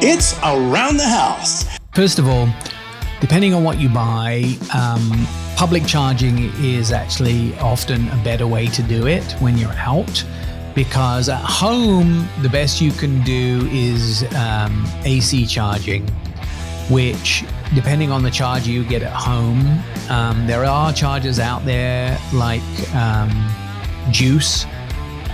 It's around the house. First of all, depending on what you buy, um, public charging is actually often a better way to do it when you're out because at home, the best you can do is um, AC charging, which, depending on the charger you get at home, um, there are chargers out there like um, Juice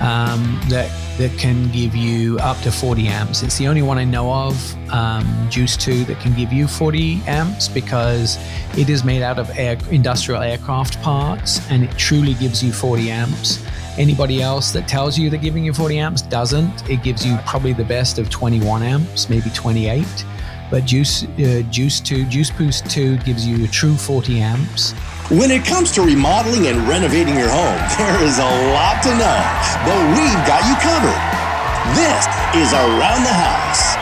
um, that that can give you up to 40 amps. It's the only one I know of, um, Juice 2, that can give you 40 amps because it is made out of air, industrial aircraft parts and it truly gives you 40 amps. Anybody else that tells you they're giving you 40 amps doesn't. It gives you probably the best of 21 amps, maybe 28. But Juice, uh, Juice 2, Juice Boost 2 gives you a true 40 amps. When it comes to remodeling and renovating your home, there is a lot to know, but we've got you covered. This is Around the House.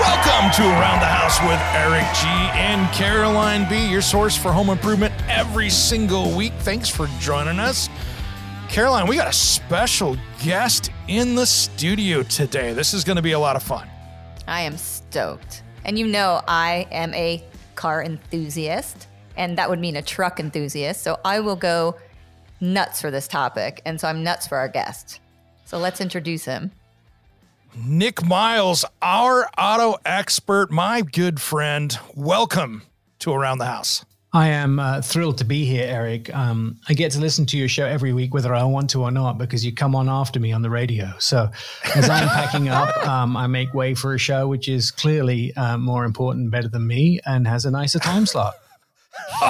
Welcome to Around the House with Eric G and Caroline B, your source for home improvement every single week. Thanks for joining us. Caroline, we got a special guest in the studio today. This is going to be a lot of fun. I am stoked. And you know, I am a car enthusiast and that would mean a truck enthusiast. So I will go nuts for this topic. And so I'm nuts for our guest. So let's introduce him. Nick Miles, our auto expert, my good friend. Welcome to Around the House. I am uh, thrilled to be here, Eric. Um, I get to listen to your show every week, whether I want to or not, because you come on after me on the radio. So, as I'm packing up, um, I make way for a show which is clearly uh, more important, better than me, and has a nicer time slot.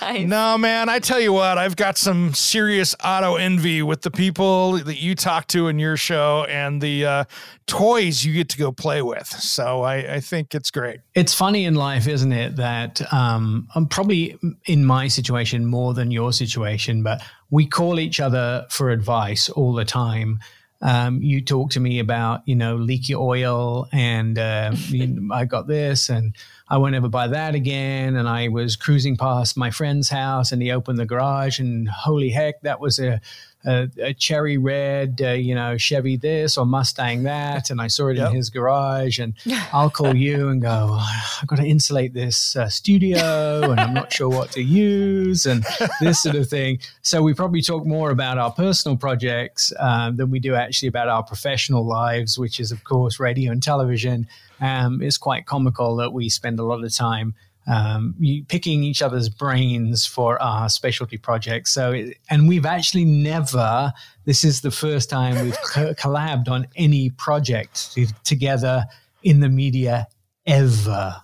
nice. No, man, I tell you what, I've got some serious auto envy with the people that you talk to in your show and the uh, toys you get to go play with. So I, I, think it's great. It's funny in life, isn't it? That um, I'm probably in my situation more than your situation, but we call each other for advice all the time. Um, you talk to me about, you know, leaky oil and uh, I got this and I won't ever buy that again. And I was cruising past my friend's house and he opened the garage and holy heck, that was a, a, a cherry red, uh, you know, Chevy this or Mustang that. And I saw it yep. in his garage and I'll call you and go, I've got to insulate this uh, studio and I'm not sure what to use and this sort of thing. So we probably talk more about our personal projects um, than we do actually about our professional lives, which is, of course, radio and television um, it's quite comical that we spend a lot of time um, picking each other's brains for our specialty projects. So, it, and we've actually never. This is the first time we've co- collabed on any project together in the media ever.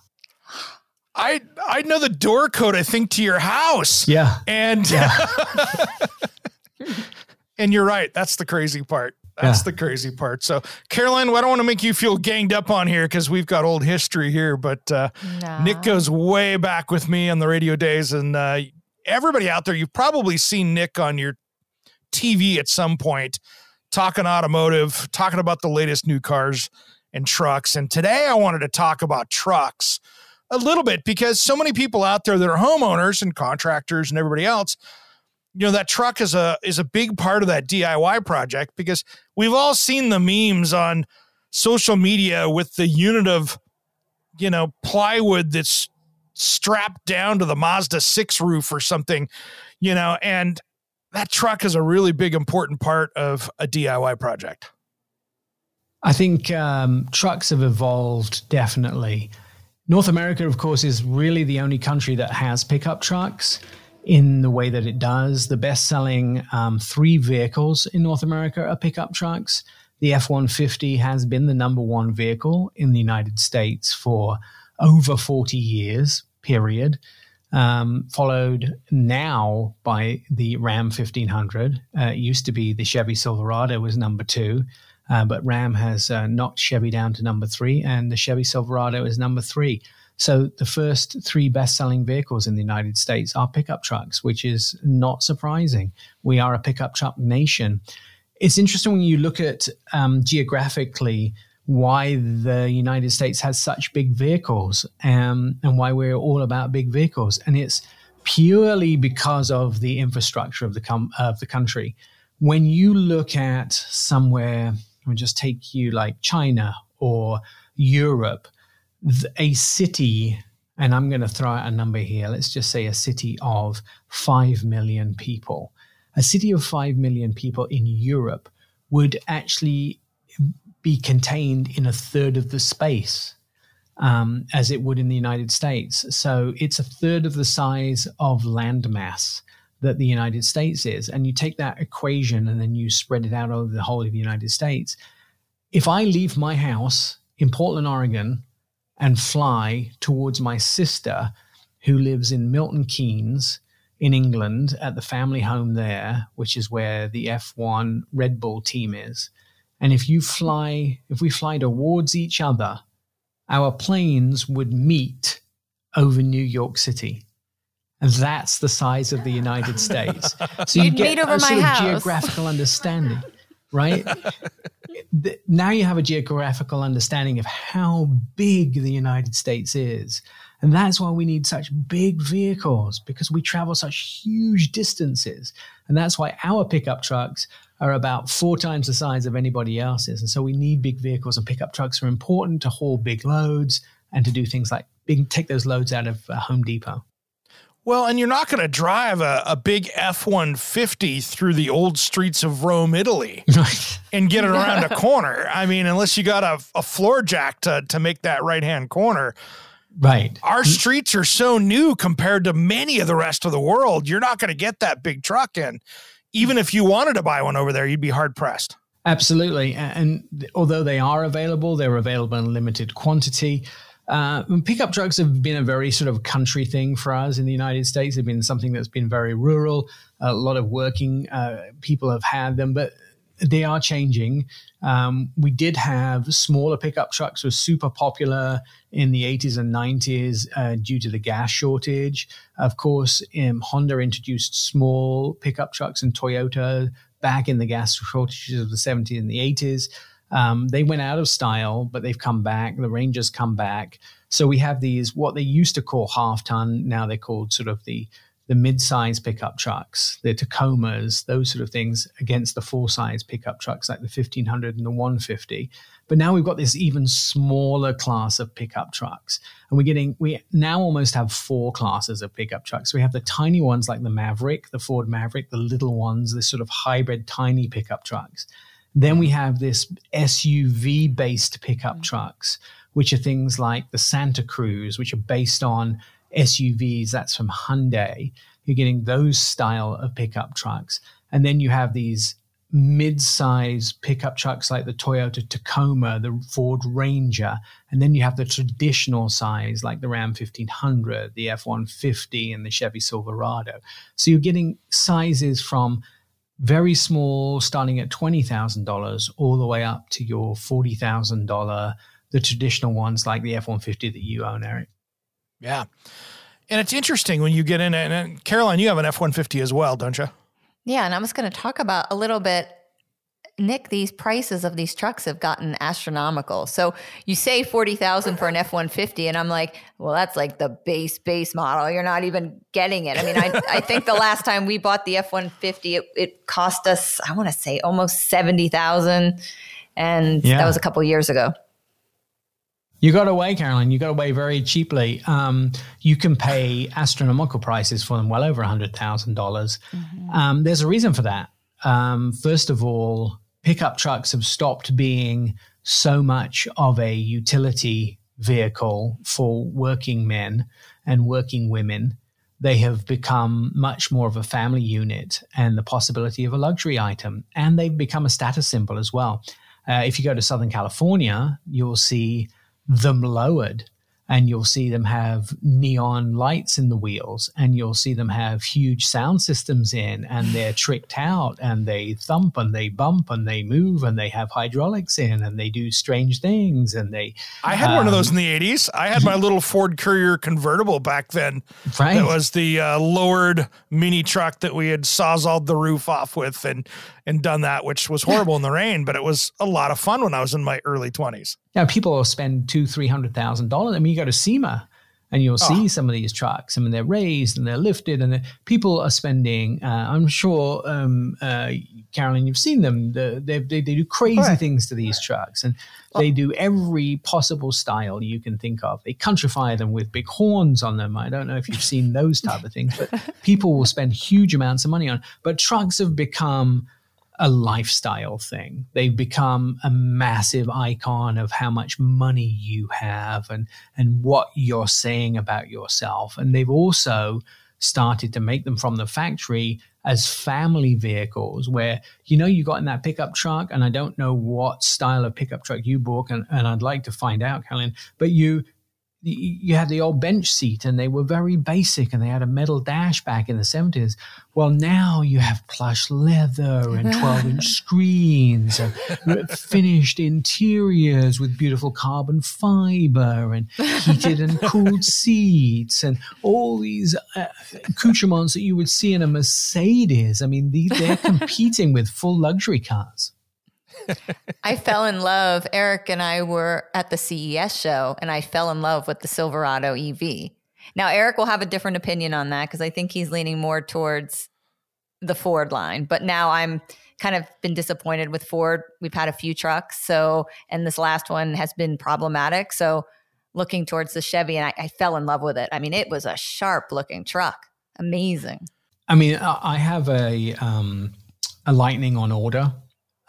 I I know the door code. I think to your house. Yeah, and yeah. and you're right. That's the crazy part. That's yeah. the crazy part. So, Caroline, I don't want to make you feel ganged up on here because we've got old history here, but uh, no. Nick goes way back with me on the radio days. And uh, everybody out there, you've probably seen Nick on your TV at some point talking automotive, talking about the latest new cars and trucks. And today I wanted to talk about trucks a little bit because so many people out there that are homeowners and contractors and everybody else you know that truck is a is a big part of that DIY project because we've all seen the memes on social media with the unit of you know plywood that's strapped down to the Mazda 6 roof or something you know and that truck is a really big important part of a DIY project. I think um, trucks have evolved definitely. North America of course is really the only country that has pickup trucks in the way that it does. The best selling um, three vehicles in North America are pickup trucks. The F 150 has been the number one vehicle in the United States for over 40 years, period. um, followed now by the Ram 1500. Uh, it used to be the Chevy Silverado was number two, uh, but Ram has uh, knocked Chevy down to number three, and the Chevy Silverado is number three. So the first three best-selling vehicles in the United States are pickup trucks, which is not surprising. We are a pickup truck nation. It's interesting when you look at um, geographically why the United States has such big vehicles um, and why we're all about big vehicles. And it's purely because of the infrastructure of the, com- of the country. When you look at somewhere, I'll just take you like China or Europe, a city, and I'm going to throw out a number here, let's just say a city of 5 million people. A city of 5 million people in Europe would actually be contained in a third of the space um, as it would in the United States. So it's a third of the size of landmass that the United States is. And you take that equation and then you spread it out over the whole of the United States. If I leave my house in Portland, Oregon, and fly towards my sister who lives in Milton Keynes in England at the family home there, which is where the F1 Red Bull team is, and if you fly, if we fly towards each other, our planes would meet over New York City. And that's the size of the United States. So you get a sort of house. geographical understanding, right? now you have a geographical understanding of how big the United States is. And that's why we need such big vehicles because we travel such huge distances. And that's why our pickup trucks are about four times the size of anybody else's. And so we need big vehicles, and pickup trucks are important to haul big loads and to do things like big, take those loads out of uh, Home Depot. Well, and you're not going to drive a, a big F 150 through the old streets of Rome, Italy, and get it around a corner. I mean, unless you got a, a floor jack to, to make that right hand corner. Right. Our mm. streets are so new compared to many of the rest of the world. You're not going to get that big truck in even if you wanted to buy one over there, you'd be hard pressed. Absolutely. And although they are available, they're available in limited quantity. Uh, pickup trucks have been a very sort of country thing for us in the United States. They've been something that's been very rural. A lot of working uh, people have had them, but they are changing. Um, we did have smaller pickup trucks were super popular in the 80s and 90s uh, due to the gas shortage. Of course, um, Honda introduced small pickup trucks and Toyota back in the gas shortages of the 70s and the 80s. Um, they went out of style, but they've come back. The Rangers come back. So we have these, what they used to call half ton, now they're called sort of the the mid-size pickup trucks, the Tacomas, those sort of things against the full-size pickup trucks like the 1500 and the 150. But now we've got this even smaller class of pickup trucks. And we're getting, we now almost have four classes of pickup trucks. We have the tiny ones like the Maverick, the Ford Maverick, the little ones, the sort of hybrid tiny pickup trucks. Then we have this SUV based pickup mm-hmm. trucks, which are things like the Santa Cruz, which are based on SUVs, that's from Hyundai. You're getting those style of pickup trucks. And then you have these mid-size pickup trucks like the Toyota Tacoma, the Ford Ranger, and then you have the traditional size like the Ram 1500, the F150 and the Chevy Silverado. So you're getting sizes from very small starting at $20,000 all the way up to your $40,000 the traditional ones like the F150 that you own Eric. Yeah. And it's interesting when you get in. And Caroline, you have an F 150 as well, don't you? Yeah. And I was going to talk about a little bit. Nick, these prices of these trucks have gotten astronomical. So you say 40,000 for an F-150 and I'm like, well, that's like the base base model. You're not even getting it. I mean, I, I think the last time we bought the F-150, it, it cost us, I want to say almost 70,000 and yeah. that was a couple years ago. You got away, Caroline. You got away very cheaply. Um, you can pay astronomical prices for them, well over $100,000. Mm-hmm. Um, there's a reason for that. Um, first of all, pickup trucks have stopped being so much of a utility vehicle for working men and working women. They have become much more of a family unit and the possibility of a luxury item. And they've become a status symbol as well. Uh, if you go to Southern California, you'll see them lowered. And you'll see them have neon lights in the wheels and you'll see them have huge sound systems in and they're tricked out and they thump and they bump and they move and they have hydraulics in and they do strange things and they I had um, one of those um, in the 80s. I had my little Ford Courier convertible back then. Right. It was the uh, lowered mini truck that we had sawzalled the roof off with and and done that, which was horrible in the rain, but it was a lot of fun when I was in my early 20s. Yeah, people will spend two, three hundred thousand dollars. I mean, you go to SEMA and you'll see oh. some of these trucks. I mean, they're raised and they're lifted, and people are spending. Uh, I'm sure, um, uh, Caroline, you've seen them. The, they, they, they do crazy right. things to these trucks, and oh. they do every possible style you can think of. They countrify them with big horns on them. I don't know if you've seen those type of things, but people will spend huge amounts of money on. But trucks have become a lifestyle thing. They've become a massive icon of how much money you have and, and what you're saying about yourself. And they've also started to make them from the factory as family vehicles where you know you got in that pickup truck and i don't know what style of pickup truck you bought and, and i'd like to find out Colin, but you you had the old bench seat and they were very basic and they had a metal dash back in the 70s. Well, now you have plush leather and 12 inch screens and finished interiors with beautiful carbon fiber and heated and cooled seats and all these uh, accoutrements that you would see in a Mercedes. I mean, they're competing with full luxury cars. I fell in love. Eric and I were at the CES show, and I fell in love with the Silverado EV. Now, Eric will have a different opinion on that because I think he's leaning more towards the Ford line. But now I'm kind of been disappointed with Ford. We've had a few trucks, so and this last one has been problematic. So looking towards the Chevy, and I, I fell in love with it. I mean, it was a sharp looking truck, amazing. I mean, I have a um, a Lightning on order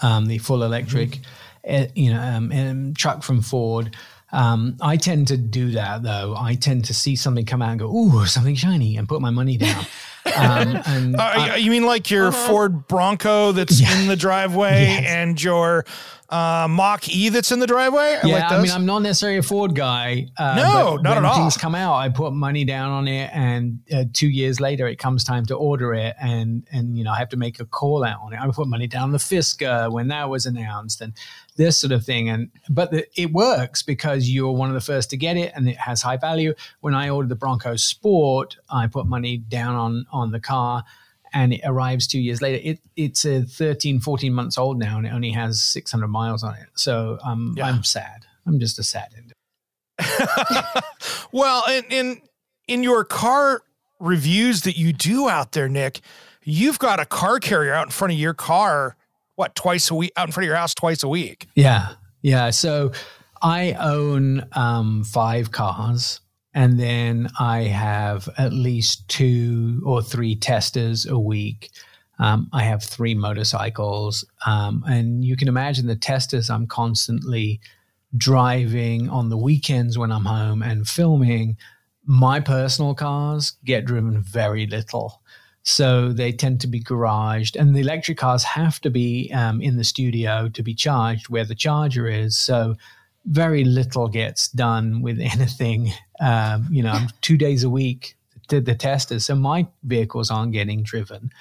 um, the full electric, mm-hmm. uh, you know, um, um, truck from Ford. Um, I tend to do that though. I tend to see something come out and go, "Ooh, something shiny," and put my money down. Um, and uh, I, you mean like your uh-huh. Ford Bronco that's yeah. in the driveway yes. and your uh, Mach E that's in the driveway? I yeah, like I mean, I'm not necessarily a Ford guy. Uh, no, not at all. When things come out, I put money down on it, and uh, two years later, it comes time to order it, and and you know, I have to make a call out on it. I put money down on the Fisker when that was announced, and this sort of thing. And but the, it works because you're one of the first to get it, and it has high value. When I ordered the Bronco Sport, I put money down on on the car and it arrives two years later. It, it's a 13, 14 months old now, and it only has 600 miles on it. So um, yeah. I'm sad. I'm just a sad end. well, in, in in your car reviews that you do out there, Nick, you've got a car carrier out in front of your car. What twice a week out in front of your house twice a week? Yeah, yeah. So I own um, five cars and then I have at least two or three testers a week. Um, I have three motorcycles. Um, and you can imagine the testers I'm constantly driving on the weekends when I'm home and filming. My personal cars get driven very little. So they tend to be garaged, and the electric cars have to be um, in the studio to be charged where the charger is. So very little gets done with anything. Um, you know, two days a week did the testers, so my vehicles aren't getting driven.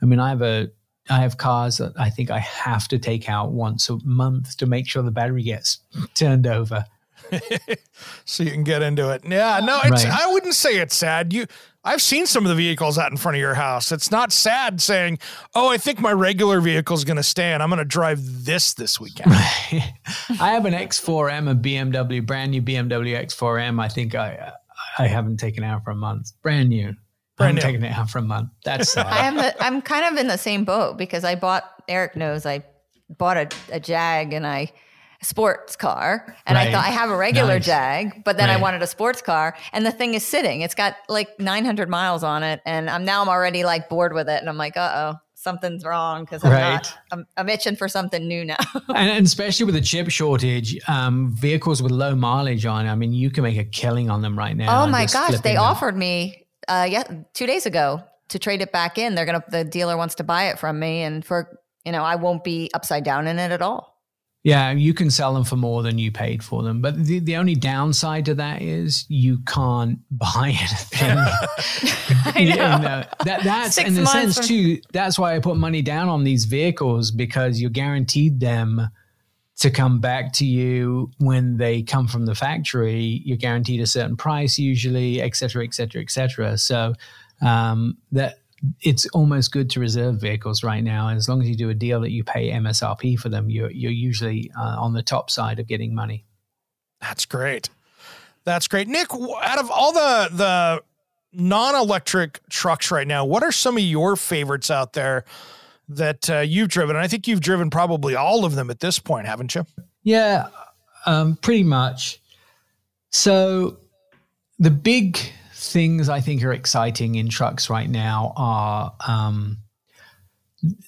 I mean, I have a I have cars that I think I have to take out once a month to make sure the battery gets turned over. so you can get into it. Yeah, no, right. I wouldn't say it's sad. You I've seen some of the vehicles out in front of your house. It's not sad saying, "Oh, I think my regular vehicle is going to stay, and I'm going to drive this this weekend." I have an X4M, a BMW, brand new BMW X4M. I think I I haven't taken it out for a month. Brand new. Brand new. taken it out for a month. That's sad. I am. The, I'm kind of in the same boat because I bought. Eric knows I bought a, a Jag, and I sports car and right. I thought I have a regular nice. Jag, but then right. I wanted a sports car and the thing is sitting. It's got like 900 miles on it and I'm now I'm already like bored with it and I'm like, "Uh-oh, something's wrong because I'm right. not I'm, I'm, itching for something new now." and, and, especially with the chip shortage, um, vehicles with low mileage on, I mean, you can make a killing on them right now. Oh my gosh, they them. offered me uh yeah, 2 days ago to trade it back in. They're going to the dealer wants to buy it from me and for, you know, I won't be upside down in it at all. Yeah, you can sell them for more than you paid for them. But the, the only downside to that is you can't buy anything. I know. And, uh, that, that's Six in a sense too. That's why I put money down on these vehicles because you're guaranteed them to come back to you when they come from the factory. You're guaranteed a certain price usually, et cetera, et cetera, et cetera. So um, that it's almost good to reserve vehicles right now. As long as you do a deal that you pay MSRP for them, you're you're usually uh, on the top side of getting money. That's great. That's great. Nick, out of all the the non-electric trucks right now, what are some of your favorites out there that uh, you've driven? And I think you've driven probably all of them at this point, haven't you? Yeah, um, pretty much. So the big things I think are exciting in trucks right now are um,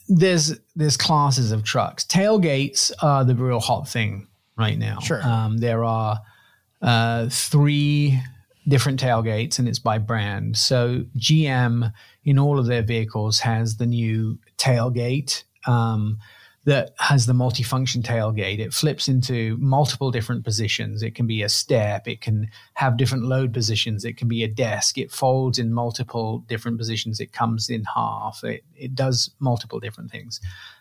there's there's classes of trucks. Tailgates are the real hot thing right now. Sure. Um, there are uh, three different tailgates, and it's by brand. So GM in all of their vehicles has the new tailgate. Um, that has the multifunction tailgate. It flips into multiple different positions. It can be a step, it can have different load positions, it can be a desk, it folds in multiple different positions, it comes in half, it, it does multiple different things.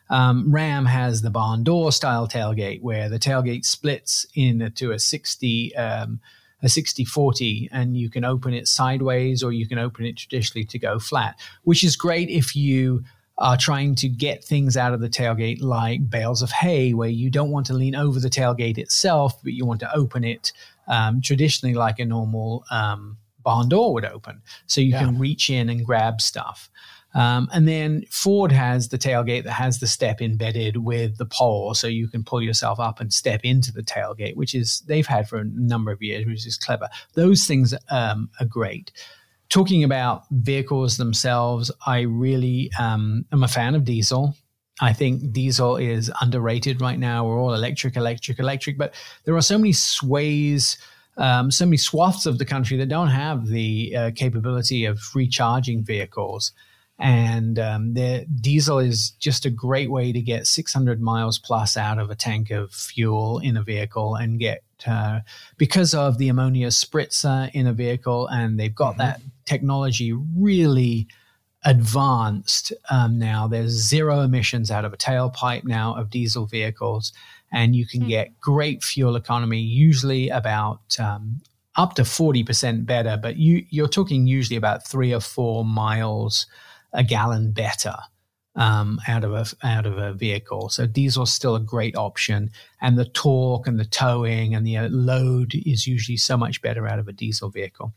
Um, Ram has the barn door style tailgate where the tailgate splits into a 60. Um, a 60 40 and you can open it sideways or you can open it traditionally to go flat, which is great if you are trying to get things out of the tailgate like bales of hay, where you don't want to lean over the tailgate itself, but you want to open it um, traditionally like a normal um, barn door would open. So you Yeah. can reach in and grab stuff. Um, and then Ford has the tailgate that has the step embedded with the pole, so you can pull yourself up and step into the tailgate, which is they've had for a number of years, which is clever. Those things um, are great talking about vehicles themselves, I really um, am a fan of diesel. I think diesel is underrated right now. We're all electric, electric, electric, but there are so many sways, um, so many swaths of the country that don't have the uh, capability of recharging vehicles. And um, the diesel is just a great way to get 600 miles plus out of a tank of fuel in a vehicle and get uh, because of the ammonia spritzer in a vehicle, and they've got that technology really advanced um, now. There's zero emissions out of a tailpipe now of diesel vehicles, and you can get great fuel economy, usually about um, up to 40% better, but you, you're talking usually about three or four miles a gallon better um, out of a out of a vehicle. So diesel's still a great option, and the torque and the towing and the load is usually so much better out of a diesel vehicle.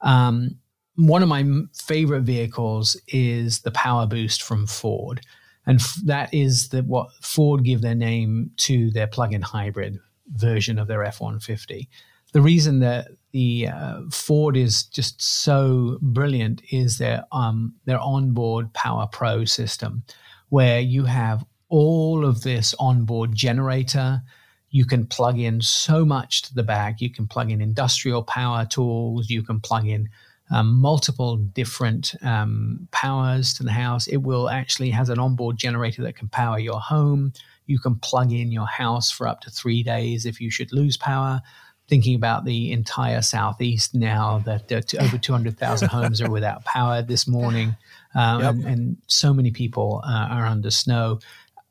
Um, one of my favorite vehicles is the Power Boost from Ford, and f- that is the what Ford give their name to their plug-in hybrid version of their F one fifty. The reason that the uh, Ford is just so brilliant is their um, their onboard Power Pro system, where you have all of this onboard generator. You can plug in so much to the back. You can plug in industrial power tools. You can plug in um, multiple different um, powers to the house. It will actually has an onboard generator that can power your home. You can plug in your house for up to three days if you should lose power thinking about the entire southeast now that uh, over 200,000 homes are without power this morning, um, Yep. and, and so many people uh, are under snow.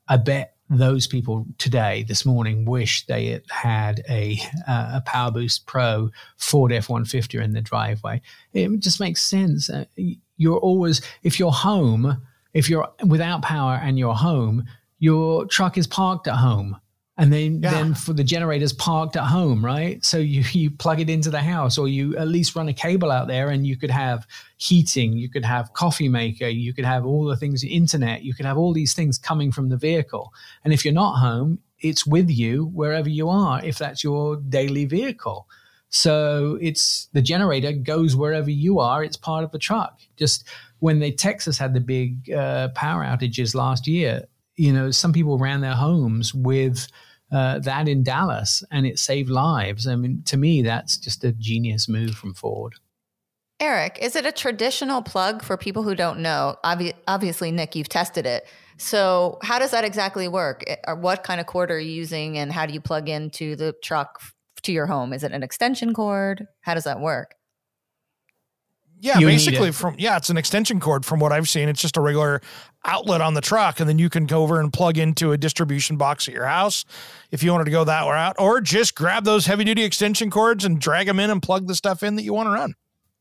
I bet those people today, this morning, wish they had had a, uh, a Power Boost Pro Ford F 150 in the driveway. It just makes sense. Uh, you're always, if you're home, if you're without power and you're home, your truck is parked at home and then Yeah. then for the generators parked at home right? So you you plug it into the house or you at least run a cable out there and you could have heating you could have coffee maker you could have all the things internet you could have all these things coming from the vehicle. And if you're not home it's with you wherever you are if that's your daily vehicle. So it's the generator goes wherever you are. It's part of the truck. Just when the texas had the big uh, power outages last year you know, some people ran their homes with uh, that in Dallas, and it saved lives. I mean, to me, that's just a genius move from Ford. Eric, is it a traditional plug for people who don't know? Obvi- obviously, Nick, you've tested it. So, how does that exactly work? Or what kind of cord are you using, and how do you plug into the truck to your home? Is it an extension cord? How does that work? Yeah, you basically from yeah, it's an extension cord from what I've seen. It's just a regular outlet on the truck, and then you can go over and plug into a distribution box at your house if you wanted to go that route, or just grab those heavy duty extension cords and drag them in and plug the stuff in that you want to run.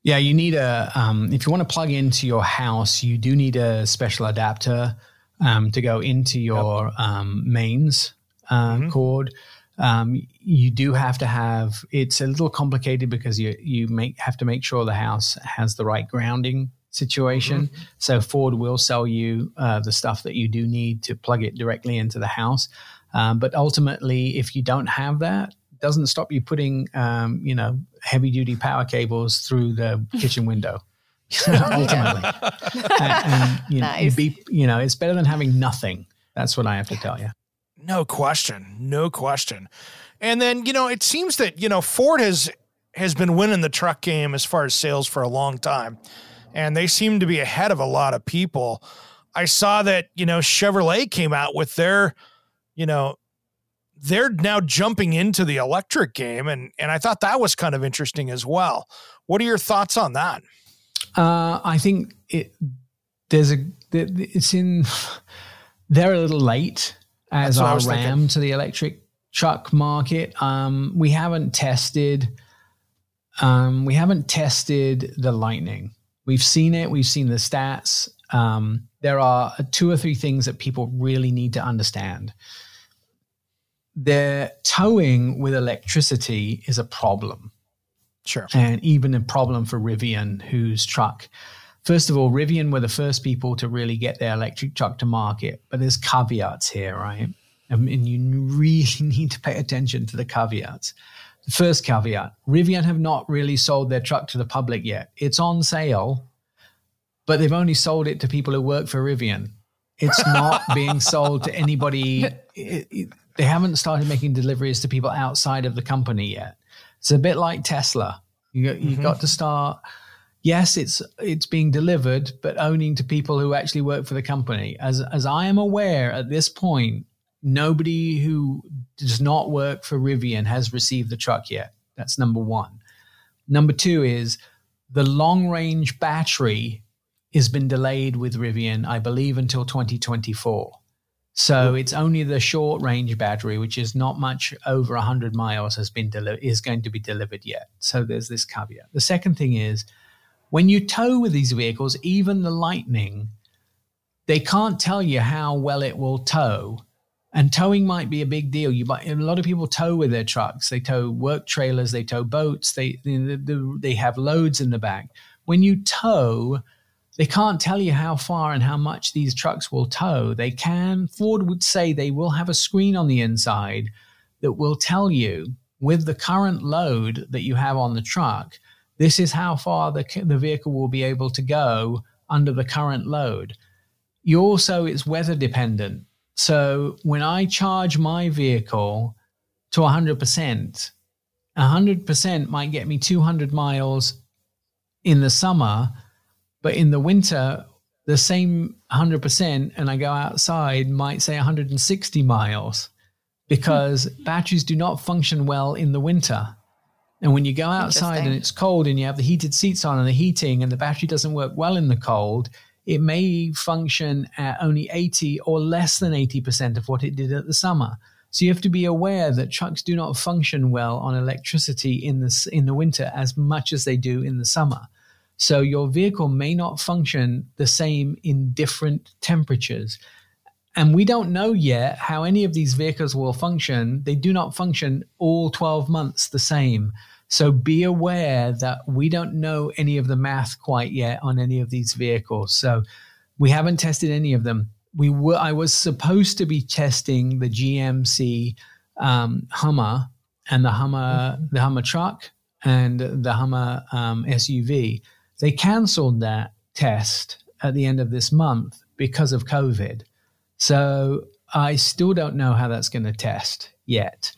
Yeah, you need a um, if you want to plug into your house, you do need a special adapter um, to go into your yep. um, mains uh, mm-hmm. cord. Um, you do have to have. It's a little complicated because you you make have to make sure the house has the right grounding situation. Mm-hmm. So Ford will sell you uh, the stuff that you do need to plug it directly into the house. Um, but ultimately, if you don't have that, doesn't stop you putting um, you know heavy duty power cables through the kitchen window. ultimately, and, and you, nice. be, you know it's better than having nothing. That's what I have to tell you. No question. No question. And then, you know, it seems that, you know, Ford has has been winning the truck game as far as sales for a long time. And they seem to be ahead of a lot of people. I saw that, you know, Chevrolet came out with their, you know, they're now jumping into the electric game and and I thought that was kind of interesting as well. What are your thoughts on that? Uh, I think it there's a it's in they're a little late as our RAM thinking. to the electric truck market. Um, we haven't tested. Um, we haven't tested the Lightning. We've seen it. We've seen the stats. Um, there are two or three things that people really need to understand. Their towing with electricity is a problem. Sure. And even a problem for Rivian, whose truck First of all, Rivian were the first people to really get their electric truck to market, but there's caveats here, right? And, and you really need to pay attention to the caveats. The first caveat Rivian have not really sold their truck to the public yet. It's on sale, but they've only sold it to people who work for Rivian. It's not being sold to anybody. It, it, they haven't started making deliveries to people outside of the company yet. It's a bit like Tesla. You, you mm-hmm. got to start yes, it's it's being delivered, but owning to people who actually work for the company. As as I am aware at this point, nobody who does not work for Rivian has received the truck yet. That's number one. Number two is the long range battery has been delayed with Rivian, I believe, until 2024. So hmm. it's only the short range battery, which is not much over 100 miles, has been deli- is going to be delivered yet. So there's this caveat. The second thing is when you tow with these vehicles, even the Lightning, they can't tell you how well it will tow. And towing might be a big deal. You might, a lot of people tow with their trucks. They tow work trailers, they tow boats, they, they, they have loads in the back. When you tow, they can't tell you how far and how much these trucks will tow. They can, Ford would say they will have a screen on the inside that will tell you with the current load that you have on the truck this is how far the, the vehicle will be able to go under the current load. You also, it's weather dependent. So when I charge my vehicle to 100%, 100% might get me 200 miles in the summer, but in the winter, the same 100%, and I go outside, might say 160 miles because hmm. batteries do not function well in the winter. And when you go outside and it's cold and you have the heated seats on and the heating and the battery doesn't work well in the cold, it may function at only 80 or less than 80% of what it did at the summer. So you have to be aware that trucks do not function well on electricity in the, in the winter as much as they do in the summer. So your vehicle may not function the same in different temperatures. And we don't know yet how any of these vehicles will function. They do not function all 12 months the same. So be aware that we don't know any of the math quite yet on any of these vehicles. So we haven't tested any of them. We were I was supposed to be testing the GMC um, Hummer and the Hummer mm-hmm. the Hummer truck and the Hummer um, SUV. They cancelled that test at the end of this month because of COVID. So I still don't know how that's going to test yet.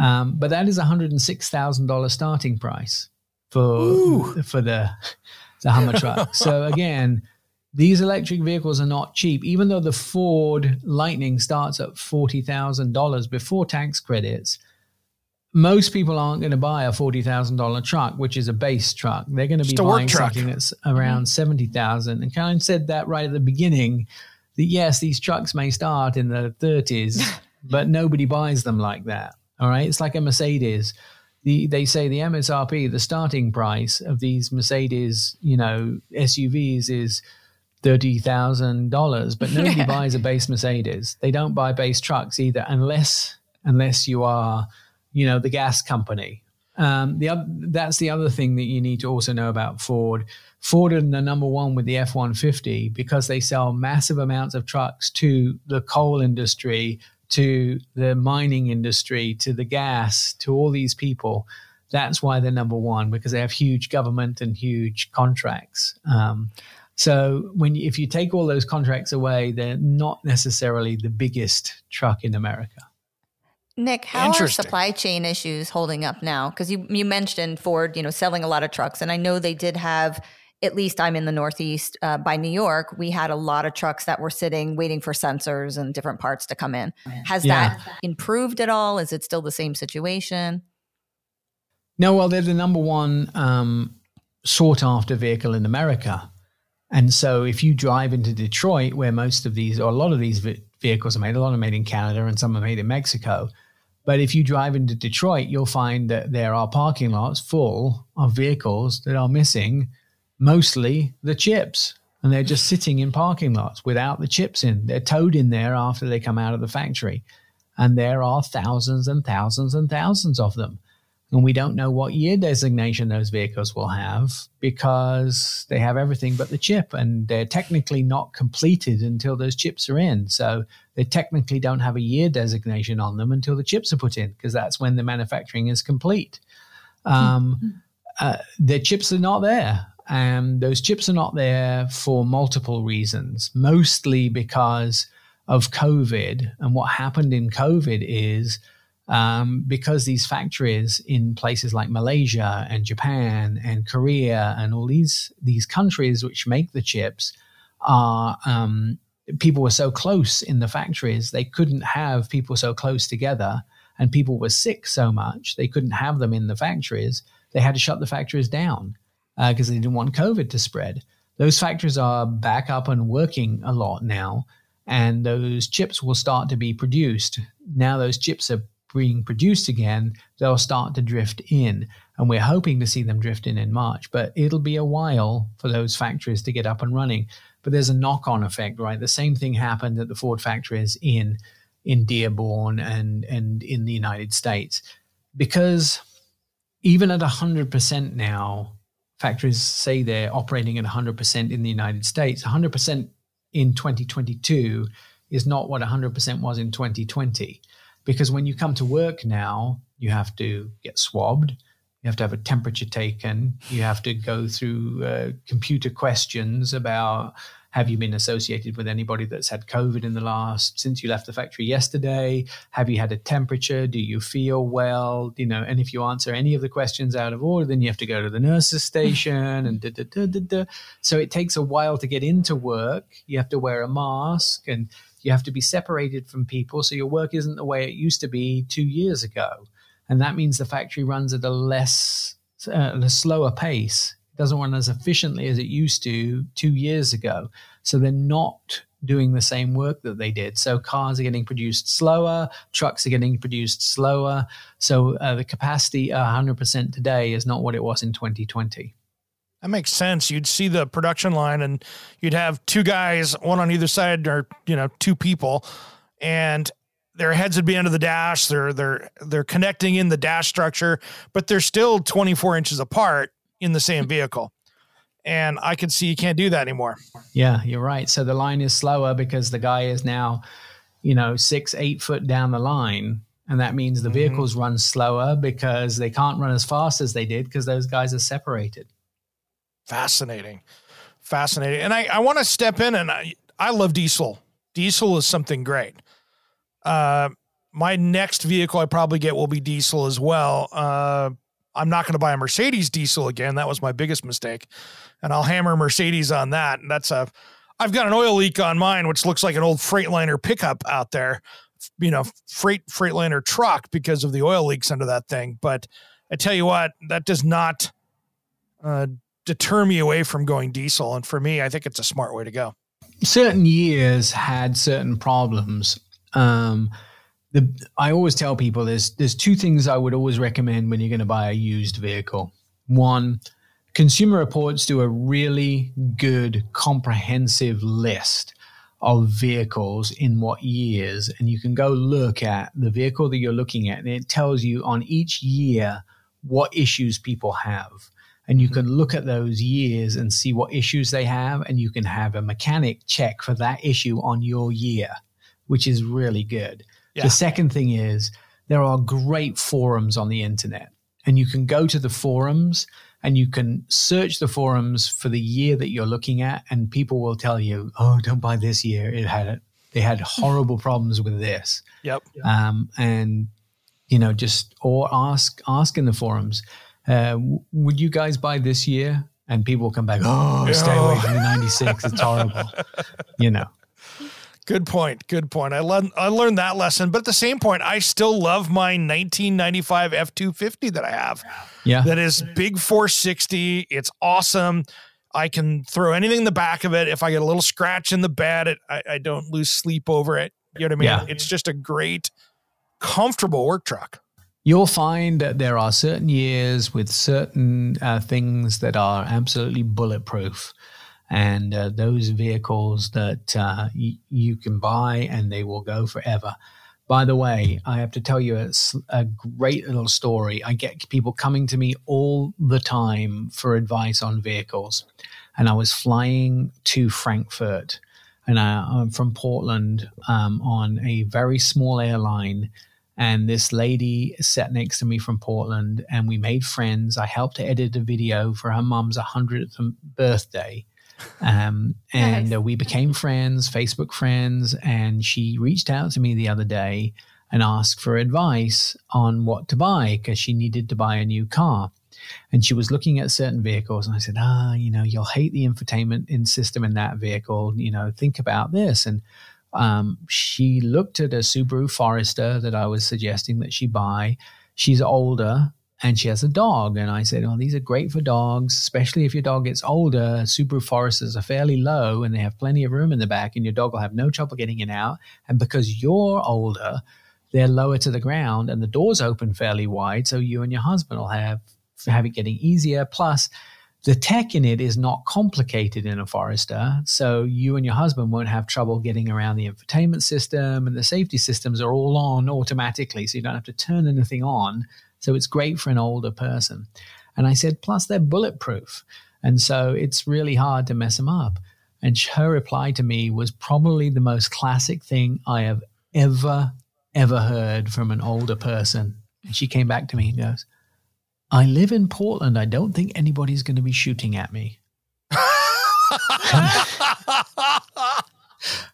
Um, but that is a hundred and six thousand dollar starting price for Ooh. for the the Hummer truck. so again, these electric vehicles are not cheap, even though the Ford Lightning starts at $40,000 before tax credits. Most people aren't going to buy a $40,000 truck, which is a base truck. They're going to be buying something that's around mm-hmm. 70,000. And Karen said that right at the beginning that yes, these trucks may start in the 30s, but nobody buys them like that. All right. It's like a Mercedes. The, they say the MSRP, the starting price of these Mercedes, you know, SUVs is thirty thousand dollars, but nobody buys a base Mercedes. They don't buy base trucks either, unless unless you are, you know, the gas company. Um, the other, that's the other thing that you need to also know about Ford. Ford are the number one with the F one fifty because they sell massive amounts of trucks to the coal industry, to the mining industry, to the gas, to all these people. That's why they're number one because they have huge government and huge contracts. Um, so when if you take all those contracts away, they're not necessarily the biggest truck in America. Nick, how are supply chain issues holding up now? Because you you mentioned Ford, you know, selling a lot of trucks, and I know they did have. At least I'm in the Northeast uh, by New York. We had a lot of trucks that were sitting waiting for sensors and different parts to come in. Has yeah. that improved at all? Is it still the same situation? No, well, they're the number one um, sought after vehicle in America. And so if you drive into Detroit, where most of these, or a lot of these vehicles are made, a lot are made in Canada and some are made in Mexico. But if you drive into Detroit, you'll find that there are parking lots full of vehicles that are missing mostly the chips. And they're just sitting in parking lots without the chips in. They're towed in there after they come out of the factory. And there are thousands and thousands and thousands of them. And we don't know what year designation those vehicles will have because they have everything but the chip and they're technically not completed until those chips are in. So they technically don't have a year designation on them until the chips are put in because that's when the manufacturing is complete. Um, uh, the chips are not there. And those chips are not there for multiple reasons, mostly because of COVID. And what happened in COVID is um, because these factories in places like Malaysia and Japan and Korea and all these these countries which make the chips are um, people were so close in the factories they couldn't have people so close together and people were sick so much they couldn't have them in the factories they had to shut the factories down because uh, they didn't want covid to spread those factories are back up and working a lot now and those chips will start to be produced now those chips are being produced again, they'll start to drift in. And we're hoping to see them drift in in March, but it'll be a while for those factories to get up and running. But there's a knock on effect, right? The same thing happened at the Ford factories in, in Dearborn and, and in the United States. Because even at 100% now, factories say they're operating at 100% in the United States. 100% in 2022 is not what 100% was in 2020 because when you come to work now, you have to get swabbed, you have to have a temperature taken, you have to go through uh, computer questions about have you been associated with anybody that's had COVID in the last since you left the factory yesterday? Have you had a temperature? Do you feel well? You know, and if you answer any of the questions out of order, then you have to go to the nurse's station and da, da, da, da, da. So it takes a while to get into work. You have to wear a mask and you have to be separated from people. So your work isn't the way it used to be two years ago. And that means the factory runs at a less, uh, a slower pace. Doesn't run as efficiently as it used to two years ago. So they're not doing the same work that they did. So cars are getting produced slower, trucks are getting produced slower. So uh, the capacity 100% today is not what it was in 2020. That makes sense. You'd see the production line and you'd have two guys, one on either side, or you know, two people, and their heads would be under the dash. They're they're they're connecting in the dash structure, but they're still 24 inches apart in the same vehicle. And I can see you can't do that anymore. Yeah, you're right. So the line is slower because the guy is now, you know, six, eight foot down the line. And that means the mm-hmm. vehicles run slower because they can't run as fast as they did because those guys are separated. Fascinating. Fascinating. And I, I want to step in and I, I love diesel. Diesel is something great. Uh, my next vehicle I probably get will be diesel as well. Uh, I'm not going to buy a Mercedes diesel again. That was my biggest mistake. And I'll hammer Mercedes on that. And that's a I've got an oil leak on mine, which looks like an old Freightliner pickup out there, you know, freight Freightliner truck because of the oil leaks under that thing. But I tell you what, that does not uh, deter me away from going diesel. And for me, I think it's a smart way to go. Certain years had certain problems. Um, the I always tell people there's there's two things I would always recommend when you're going to buy a used vehicle. One, Consumer Reports do a really good comprehensive list of vehicles in what years and you can go look at the vehicle that you're looking at and it tells you on each year what issues people have and you mm-hmm. can look at those years and see what issues they have and you can have a mechanic check for that issue on your year which is really good yeah. The second thing is there are great forums on the internet, and you can go to the forums and you can search the forums for the year that you're looking at, and people will tell you, "Oh, don't buy this year. It had it. They had horrible problems with this." Yep. Um, and you know, just or ask ask in the forums, uh, would you guys buy this year? And people will come back, oh, stay away from the 96. It's horrible. you know. Good point. Good point. I learned I learned that lesson, but at the same point, I still love my 1995 F250 that I have. Yeah. That is big 460. It's awesome. I can throw anything in the back of it. If I get a little scratch in the bed, it, I, I don't lose sleep over it. You know what I mean? Yeah. It's just a great, comfortable work truck. You'll find that there are certain years with certain uh, things that are absolutely bulletproof and uh, those vehicles that uh, y- you can buy and they will go forever. By the way, I have to tell you a, a, great little story. I get people coming to me all the time for advice on vehicles. And I was flying to Frankfurt and I, am from Portland um, on a very small airline. And this lady sat next to me from Portland and we made friends. I helped her edit a video for her mom's 100th birthday um, and uh, we became friends, Facebook friends. And she reached out to me the other day and asked for advice on what to buy because she needed to buy a new car. And she was looking at certain vehicles, and I said, "Ah, you know, you'll hate the infotainment in system in that vehicle. You know, think about this." And um, she looked at a Subaru Forester that I was suggesting that she buy. She's older, and she has a dog. And I said, Oh, these are great for dogs, especially if your dog gets older. Subaru Foresters are fairly low and they have plenty of room in the back, and your dog will have no trouble getting in out. And because you're older, they're lower to the ground and the doors open fairly wide. So you and your husband will have, have it getting easier. Plus, the tech in it is not complicated in a Forester, so you and your husband won't have trouble getting around the infotainment system, and the safety systems are all on automatically, so you don't have to turn anything on so it's great for an older person. And I said, plus they're bulletproof. And so it's really hard to mess them up. And her reply to me was probably the most classic thing I have ever, ever heard from an older person. And she came back to me and goes, I live in Portland. I don't think anybody's going to be shooting at me.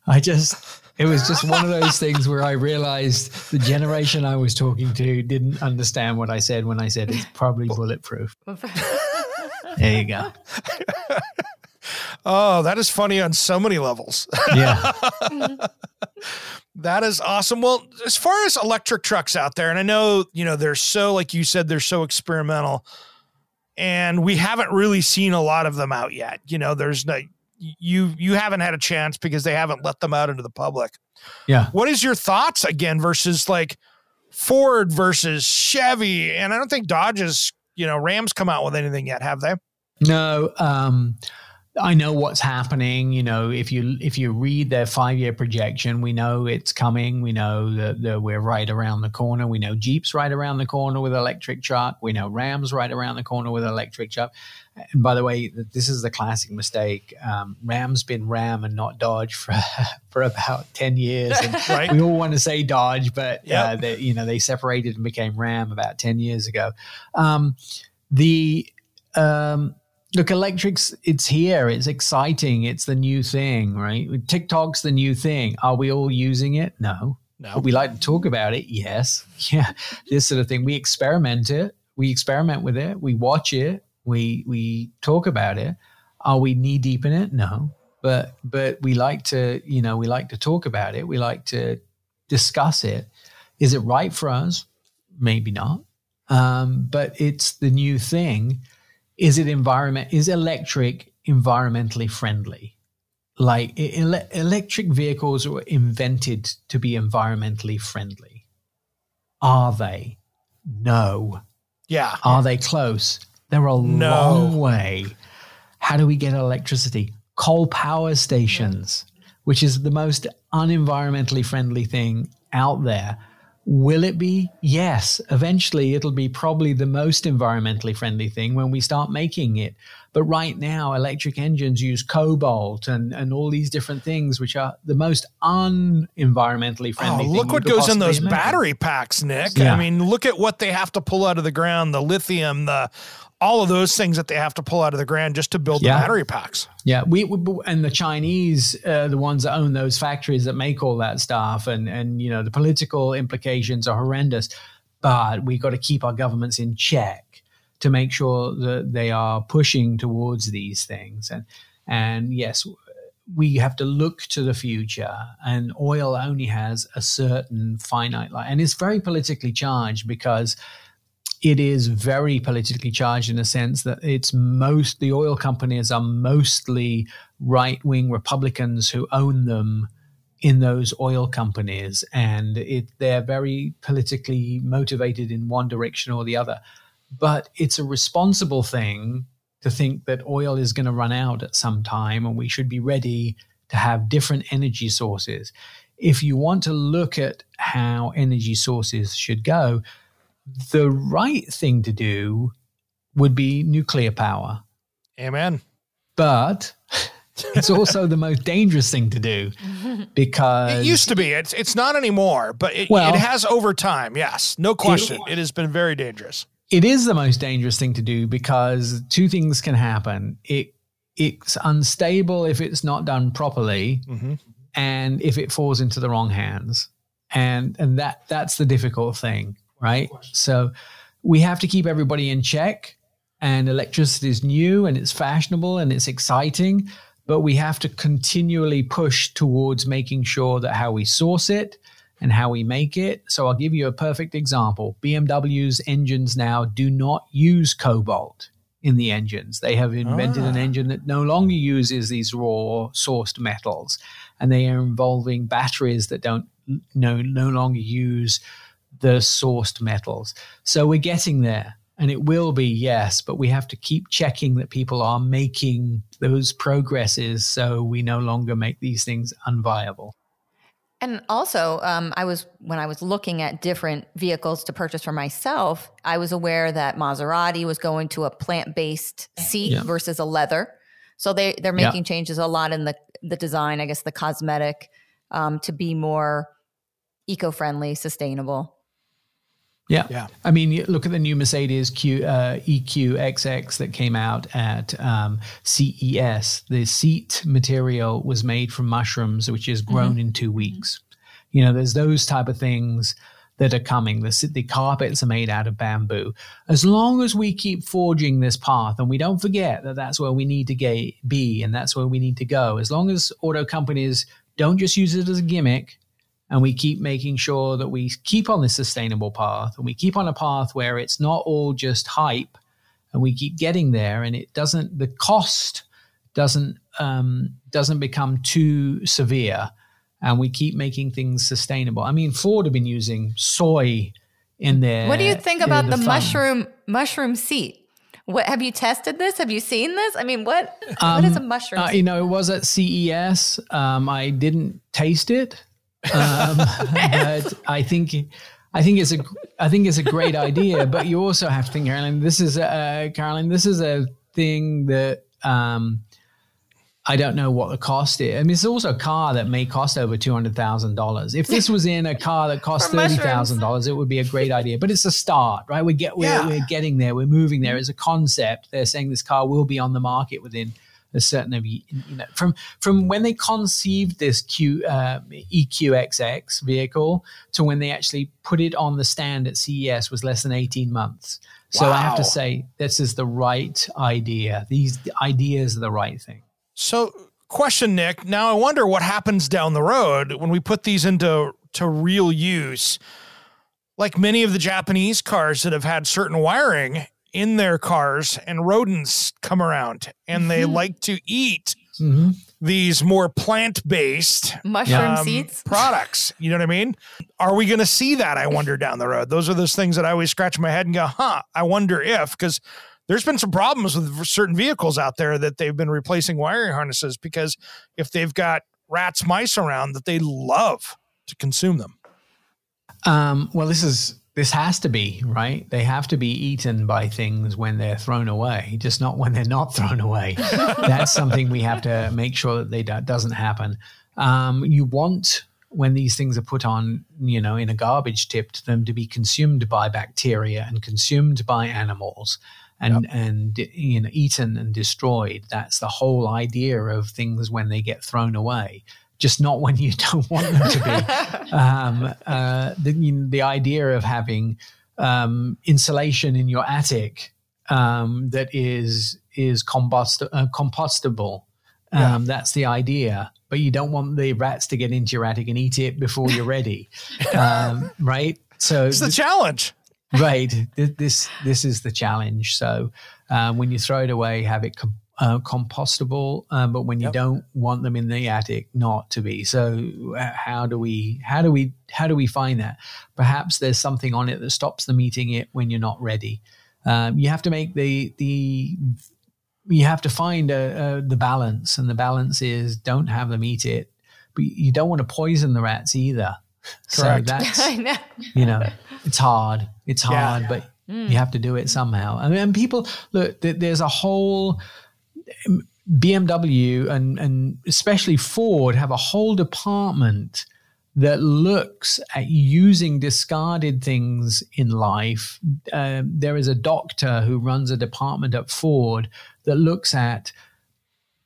I just, it was just one of those things where I realized the generation I was talking to didn't understand what I said when I said it's probably bulletproof. there you go. Oh, that is funny on so many levels. Yeah. that is awesome. Well, as far as electric trucks out there, and I know, you know, they're so, like you said, they're so experimental and we haven't really seen a lot of them out yet. You know, there's no, you you haven't had a chance because they haven't let them out into the public. Yeah. What is your thoughts again versus like Ford versus Chevy? And I don't think Dodge's, you know, Rams come out with anything yet, have they? No. Um I know what's happening. You know, if you if you read their five year projection, we know it's coming. We know that, that, we're right around the corner. We know Jeep's right around the corner with electric truck. We know Ram's right around the corner with electric truck. And by the way, this is the classic mistake. Um, Ram's been Ram and not Dodge for for about ten years. Right. We all want to say Dodge, but uh, yep. uh, they, you know they separated and became Ram about ten years ago. Um, the um, Look, electrics, it's here. It's exciting. It's the new thing, right? TikTok's the new thing. Are we all using it? No. No. we like to talk about it. Yes. Yeah. This sort of thing. We experiment it. We experiment with it. We watch it. We we talk about it. Are we knee deep in it? No. but but we like to you know we like to talk about it. We like to discuss it. Is it right for us? Maybe not. Um, but it's the new thing. Is it environment is electric environmentally friendly? Like ele- electric vehicles were invented to be environmentally friendly. Are they? No. Yeah. Are they close they're a no. long way how do we get electricity coal power stations, which is the most unenvironmentally friendly thing out there. Will it be? Yes. Eventually, it'll be probably the most environmentally friendly thing when we start making it. But right now, electric engines use cobalt and, and all these different things, which are the most unenvironmentally oh, friendly. Oh, look what goes in those imagine. battery packs, Nick. Yeah. I mean, look at what they have to pull out of the ground the lithium, the all of those things that they have to pull out of the ground just to build yeah. the battery packs. Yeah, we, we and the Chinese, uh, the ones that own those factories that make all that stuff, and and you know the political implications are horrendous. But we got to keep our governments in check to make sure that they are pushing towards these things. And and yes, we have to look to the future. And oil only has a certain finite life, and it's very politically charged because it is very politically charged in a sense that it's most the oil companies are mostly right wing Republicans who own them in those oil companies, and it, they're very politically motivated in one direction or the other. But it's a responsible thing to think that oil is going to run out at some time, and we should be ready to have different energy sources. If you want to look at how energy sources should go, the right thing to do would be nuclear power. Amen. But it's also the most dangerous thing to do because it used to be. It's it's not anymore, but it, well, it has over time. Yes, no question. It, it has been very dangerous. It is the most dangerous thing to do because two things can happen. It it's unstable if it's not done properly, mm-hmm. and if it falls into the wrong hands, and and that that's the difficult thing right? So we have to keep everybody in check. And electricity is new and it's fashionable and it's exciting, but we have to continually push towards making sure that how we source it and how we make it. So I'll give you a perfect example. BMW's engines now do not use cobalt in the engines. They have invented ah. an engine that no longer uses these raw sourced metals, and they are involving batteries that don't no no longer use the sourced metals. So we're getting there. And it will be, yes, but we have to keep checking that people are making those progresses so we no longer make these things unviable. And also, um, I was when I was looking at different vehicles to purchase for myself, I was aware that Maserati was going to a plant-based seat yeah. versus a leather. So they they're making yeah. changes a lot in the the design, I guess, the cosmetic, um, to be more eco-friendly, sustainable. Yeah. Yeah. I mean, look at the new Mercedes Q, uh, EQXX that came out at um, CES. The seat material was made from mushrooms, which is grown mm-hmm. in two weeks. You know, there's those type of things that are coming. The, the carpets are made out of bamboo. As long as we keep forging this path and we don't forget that that's where we need to get, be and that's where we need to go, as long as auto companies don't just use it as a gimmick, and we keep making sure that we keep on this sustainable path and we keep on a path where it's not all just hype and we keep getting there and it doesn't the cost doesn't um, doesn't become too severe and we keep making things sustainable i mean ford have been using soy in there what do you think about the, the mushroom mushroom seat what have you tested this? Have you seen this? I mean, what um, what is a um, mushroom? Uh, you know, it was at CES. Um, I didn't taste it, um, but I think I think it's a I think it's a great idea. But you also have to think, Caroline. This is a Caroline. This is a thing that um, I don't know what the cost is. I mean, it's also a car that may cost over two hundred thousand dollars. If this was in a car that cost thirty thousand dollars, it would be a great idea. But it's a start, right? We get we're, yeah. we're getting there. We're moving there. It's a concept, they're saying this car will be on the market within a certain of you know from from when they conceived this Q uh, EQXX vehicle to when they actually put it on the stand at CES was less than 18 months. So wow. I have to say this is the right idea. These ideas are the right thing. So question, Nick. Now I wonder what happens down the road when we put these into to real use. Like many of the Japanese cars that have had certain wiring in their cars, and rodents come around and they mm-hmm. like to eat mm-hmm. these more plant based mushroom um, seeds products. You know what I mean? Are we going to see that? I wonder down the road. Those are those things that I always scratch my head and go, huh, I wonder if, because there's been some problems with certain vehicles out there that they've been replacing wiring harnesses because if they've got rats, mice around that they love to consume them. Um, well, this is this has to be right. They have to be eaten by things when they're thrown away, just not when they're not thrown away. That's something we have to make sure that they do, doesn't happen. Um, you want when these things are put on, you know, in a garbage tip, them to be consumed by bacteria and consumed by animals and yep. and you know eaten and destroyed. That's the whole idea of things when they get thrown away. Just not when you don't want them to be. um, uh, the, the idea of having um, insulation in your attic um, that is is compost, uh, compostable. Yeah. Um, that's the idea. But you don't want the rats to get into your attic and eat it before you're ready, um, right? So it's the challenge right. This this is the challenge. So um, when you throw it away, have it com- uh, compostable. Um, but when you yep. don't want them in the attic, not to be. So uh, how do we how do we how do we find that? Perhaps there's something on it that stops them eating it when you're not ready. Um, you have to make the the you have to find a, a, the balance, and the balance is don't have them eat it, but you don't want to poison the rats either. Correct. So that's know. you know it's hard. It's hard, yeah. but mm. you have to do it somehow. I mean, and people look. There's a whole BMW and and especially Ford have a whole department that looks at using discarded things in life. Uh, there is a doctor who runs a department at Ford that looks at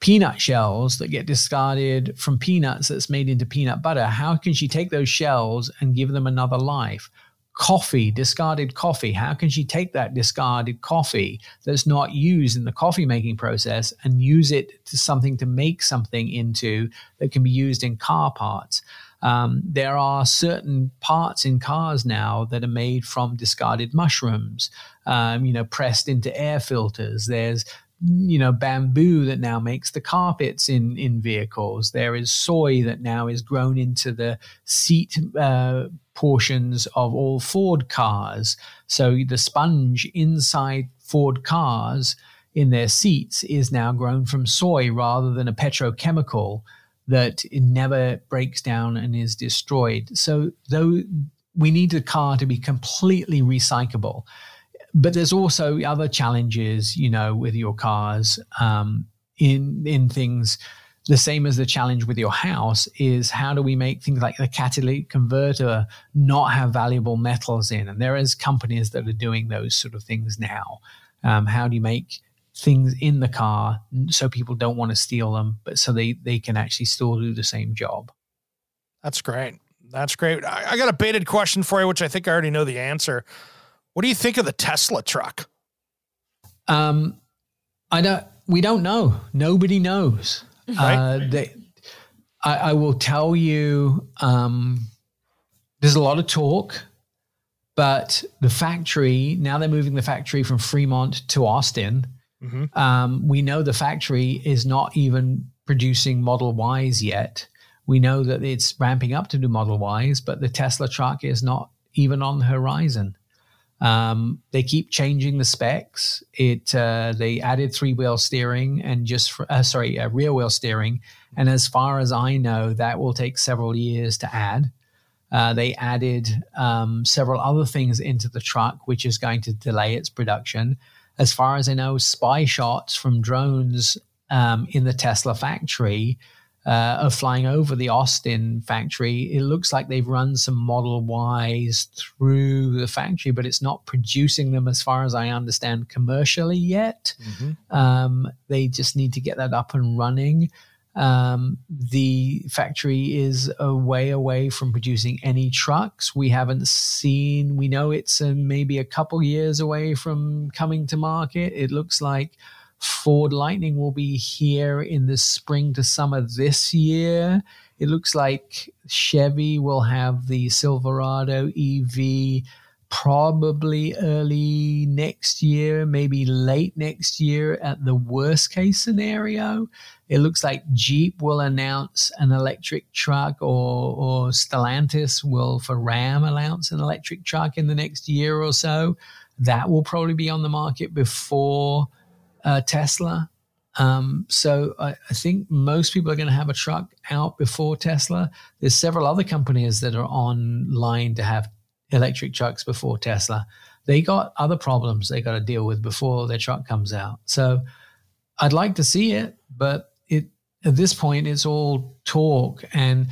peanut shells that get discarded from peanuts that's made into peanut butter. How can she take those shells and give them another life? Coffee, discarded coffee. How can she take that discarded coffee that's not used in the coffee making process and use it to something to make something into that can be used in car parts? Um, there are certain parts in cars now that are made from discarded mushrooms, um, you know, pressed into air filters. There's you know bamboo that now makes the carpets in in vehicles. There is soy that now is grown into the seat uh, portions of all ford cars. So the sponge inside ford cars in their seats is now grown from soy rather than a petrochemical that never breaks down and is destroyed. So though we need the car to be completely recyclable but there's also other challenges, you know, with your cars um, in in things. The same as the challenge with your house is how do we make things like the catalytic converter not have valuable metals in? And there is companies that are doing those sort of things now. Um, how do you make things in the car so people don't want to steal them, but so they they can actually still do the same job? That's great. That's great. I, I got a baited question for you, which I think I already know the answer. What do you think of the Tesla truck? Um, I don't. We don't know. Nobody knows. Right. Uh, they, I, I, will tell you. Um, there's a lot of talk, but the factory now they're moving the factory from Fremont to Austin. Mm-hmm. Um, we know the factory is not even producing Model Ys yet. We know that it's ramping up to do Model Ys, but the Tesla truck is not even on the horizon. Um, they keep changing the specs. It uh, they added three wheel steering and just for, uh, sorry uh, rear wheel steering, and as far as I know, that will take several years to add. Uh, they added um, several other things into the truck, which is going to delay its production. As far as I know, spy shots from drones um, in the Tesla factory uh, of flying over the Austin factory, it looks like they've run some Model Ys through the factory, but it's not producing them, as far as I understand, commercially yet. Mm-hmm. Um, they just need to get that up and running. Um, the factory is a way away from producing any trucks. We haven't seen, we know it's uh, maybe a couple years away from coming to market. It looks like Ford Lightning will be here in the spring to summer this year. It looks like Chevy will have the Silverado EV probably early next year, maybe late next year at the worst case scenario. It looks like Jeep will announce an electric truck or, or Stellantis will for Ram announce an electric truck in the next year or so. That will probably be on the market before uh, Tesla. Um, so I, I, think most people are going to have a truck out before Tesla. There's several other companies that are online to have electric trucks before Tesla. They got other problems they got to deal with before their truck comes out. So I'd like to see it, but it at this point it's all talk and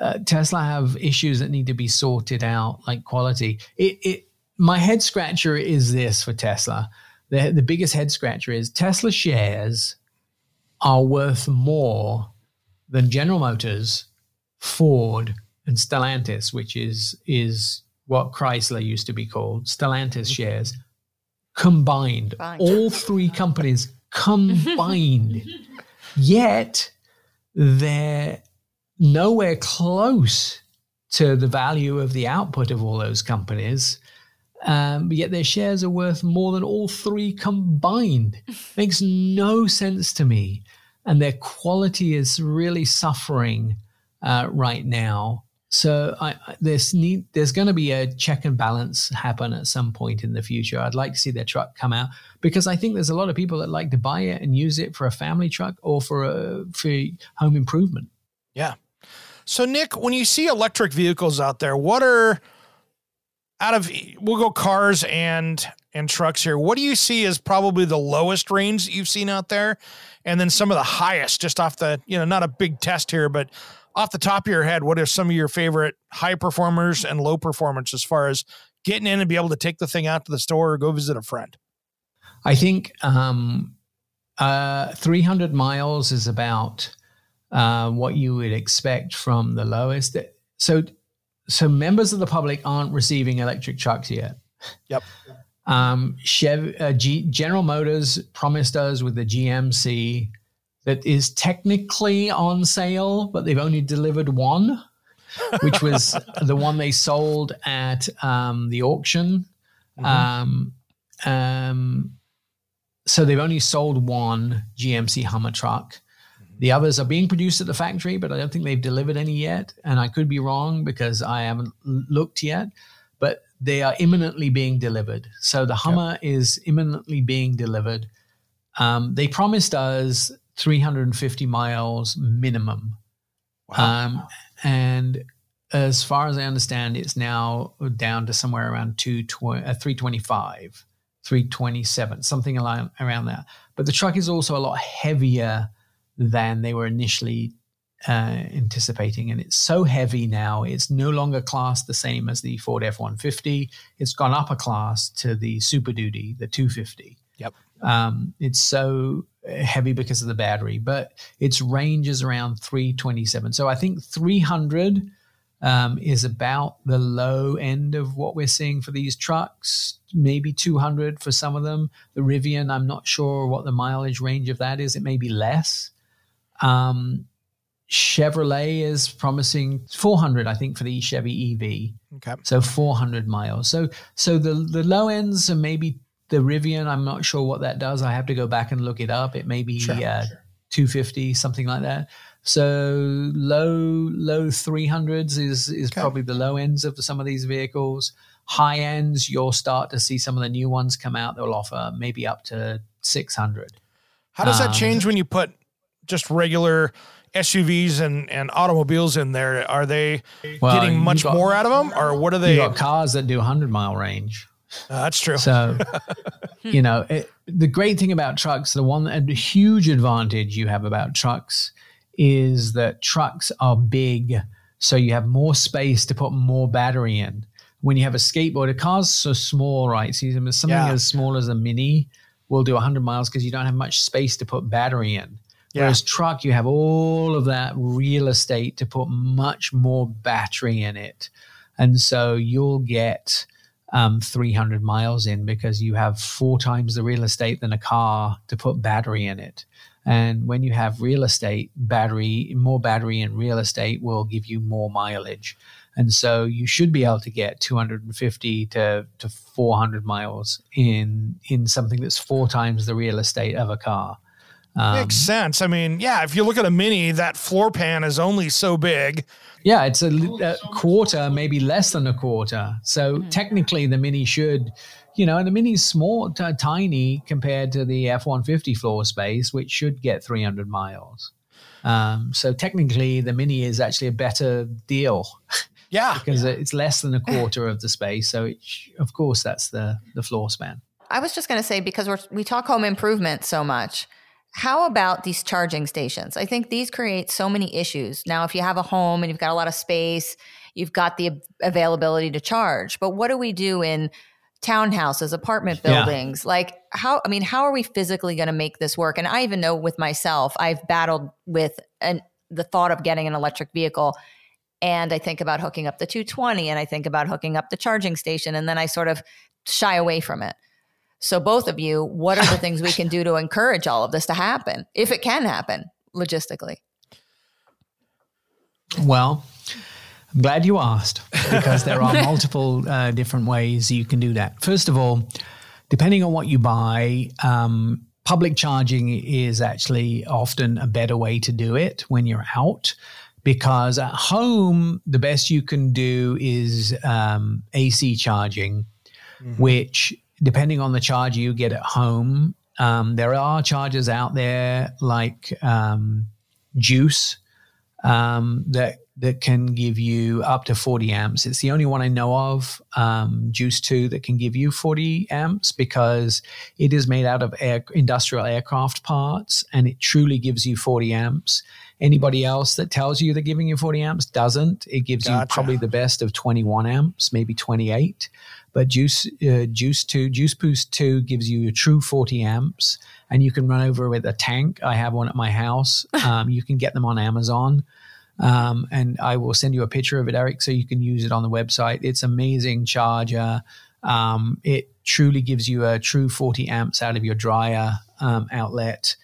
uh, Tesla have issues that need to be sorted out, like quality. It, it my head scratcher is this for Tesla. The, the biggest head scratcher is Tesla shares are worth more than General Motors, Ford, and Stellantis, which is is what Chrysler used to be called, Stellantis shares combined. Fine. All three companies combined. Yet they're nowhere close to the value of the output of all those companies. Um, yet their shares are worth more than all three combined. Makes no sense to me. And their quality is really suffering uh, right now. So I, there's need, there's going to be a check and balance happen at some point in the future. I'd like to see their truck come out because I think there's a lot of people that like to buy it and use it for a family truck or for a for home improvement. Yeah. So Nick, when you see electric vehicles out there, what are out of we'll go cars and and trucks here. What do you see as probably the lowest range that you've seen out there, and then some of the highest, just off the you know not a big test here, but off the top of your head, what are some of your favorite high performers and low performance as far as getting in and be able to take the thing out to the store or go visit a friend? I think um, uh, 300 miles is about uh, what you would expect from the lowest. So, so members of the public aren't receiving electric trucks yet. Yep. Um, Chev, uh, G, General Motors promised us with the GMC that is technically on sale, but they've only delivered one, which was the one they sold at um, the auction. Mm-hmm. Um, um, so they've only sold one GMC Hummer truck. The others are being produced at the factory, but I don't think they've delivered any yet. And I could be wrong because I haven't looked yet, but they are imminently being delivered. So the Hummer yep. is imminently being delivered. Um, they promised us 350 miles minimum. Wow. Um, and as far as I understand, it's now down to somewhere around two uh, 325, 327, something around, around that. But the truck is also a lot heavier than they were initially uh, anticipating. And it's so heavy now, it's no longer classed the same as the Ford F 150. It's gone up a class to the Super Duty, the 250. Yep. Um, it's so heavy because of the battery, but its range is around 327. So I think 300 um, is about the low end of what we're seeing for these trucks, maybe 200 for some of them. The Rivian, I'm not sure what the mileage range of that is. It may be less. Um, Chevrolet is promising 400, I think, for the Chevy EV. Okay. So 400 miles. So so the the low ends are maybe the Rivian, I'm not sure what that does. I have to go back and look it up. It may be sure, uh, sure. 250, something like that. So low low 300s is is okay. probably the low ends of some of these vehicles. High ends, you'll start to see some of the new ones come out. They'll offer maybe up to 600. How does that um, change when you put just regular SUVs and, and automobiles in there? Are they well, getting much got, more out of them, or what are they? You got cars that do 100 mile range. Uh, that's true. So, you know, it, the great thing about trucks, the one and huge advantage you have about trucks is that trucks are big, so you have more space to put more battery in. When you have a skateboard, a car's so small, right? So something yeah. as small as a mini will do 100 miles because you don't have much space to put battery in. Yeah. Whereas truck, you have all of that real estate to put much more battery in it, and so you'll get um, 300 miles in because you have four times the real estate than a car to put battery in it. And when you have real estate, battery, more battery in real estate will give you more mileage. And so you should be able to get 250 to, to 400 miles in in something that's four times the real estate of a car. Um, Makes sense. I mean, yeah, if you look at a mini, that floor pan is only so big. Yeah, it's a, a quarter, maybe less than a quarter. So mm. technically, the mini should, you know, and the mini's small, t- tiny compared to the F 150 floor space, which should get 300 miles. Um, so technically, the mini is actually a better deal. Yeah, because yeah. it's less than a quarter of the space. So, it, of course, that's the the floor span. I was just going to say because we we talk home improvement so much how about these charging stations? I think these create so many issues. Now, if you have a home and you've got a lot of space, you've got the availability to charge. But what do we do in townhouses, apartment buildings? Yeah. Like, how, I mean, how are we physically going to make this work? And I even know with myself, I've battled with an, the thought of getting an electric vehicle. And I think about hooking up the 220 and I think about hooking up the charging station. And then I sort of shy away from it. So, both of you, what are the things we can do to encourage all of this to happen, if it can happen logistically? Well, I'm glad you asked because there are multiple uh, different ways you can do that. First of all, depending on what you buy, um, public charging is actually often a better way to do it when you're out because at home, the best you can do is um, AC charging, mm-hmm. which depending on the charger you get at home, um, there are chargers out there like um, Juice um, that that can give you up to 40 amps. It's the only one I know of, um, Juice 2, that can give you 40 amps because it is made out of air, industrial aircraft parts and it truly gives you 40 amps. Anybody else that tells you they're giving you 40 amps doesn't. It gives gotcha. you probably the best of 21 amps, maybe 28. But Juice uh, Juice Two Juice Boost Two gives you a true 40 amps, and you can run over with a tank. I have one at my house. Um, you can get them on Amazon. Um, and I will send you a picture of it, Eric, so you can use it on the website. It's amazing charger. Um, it truly gives you a true 40 amps out of your dryer um, outlet.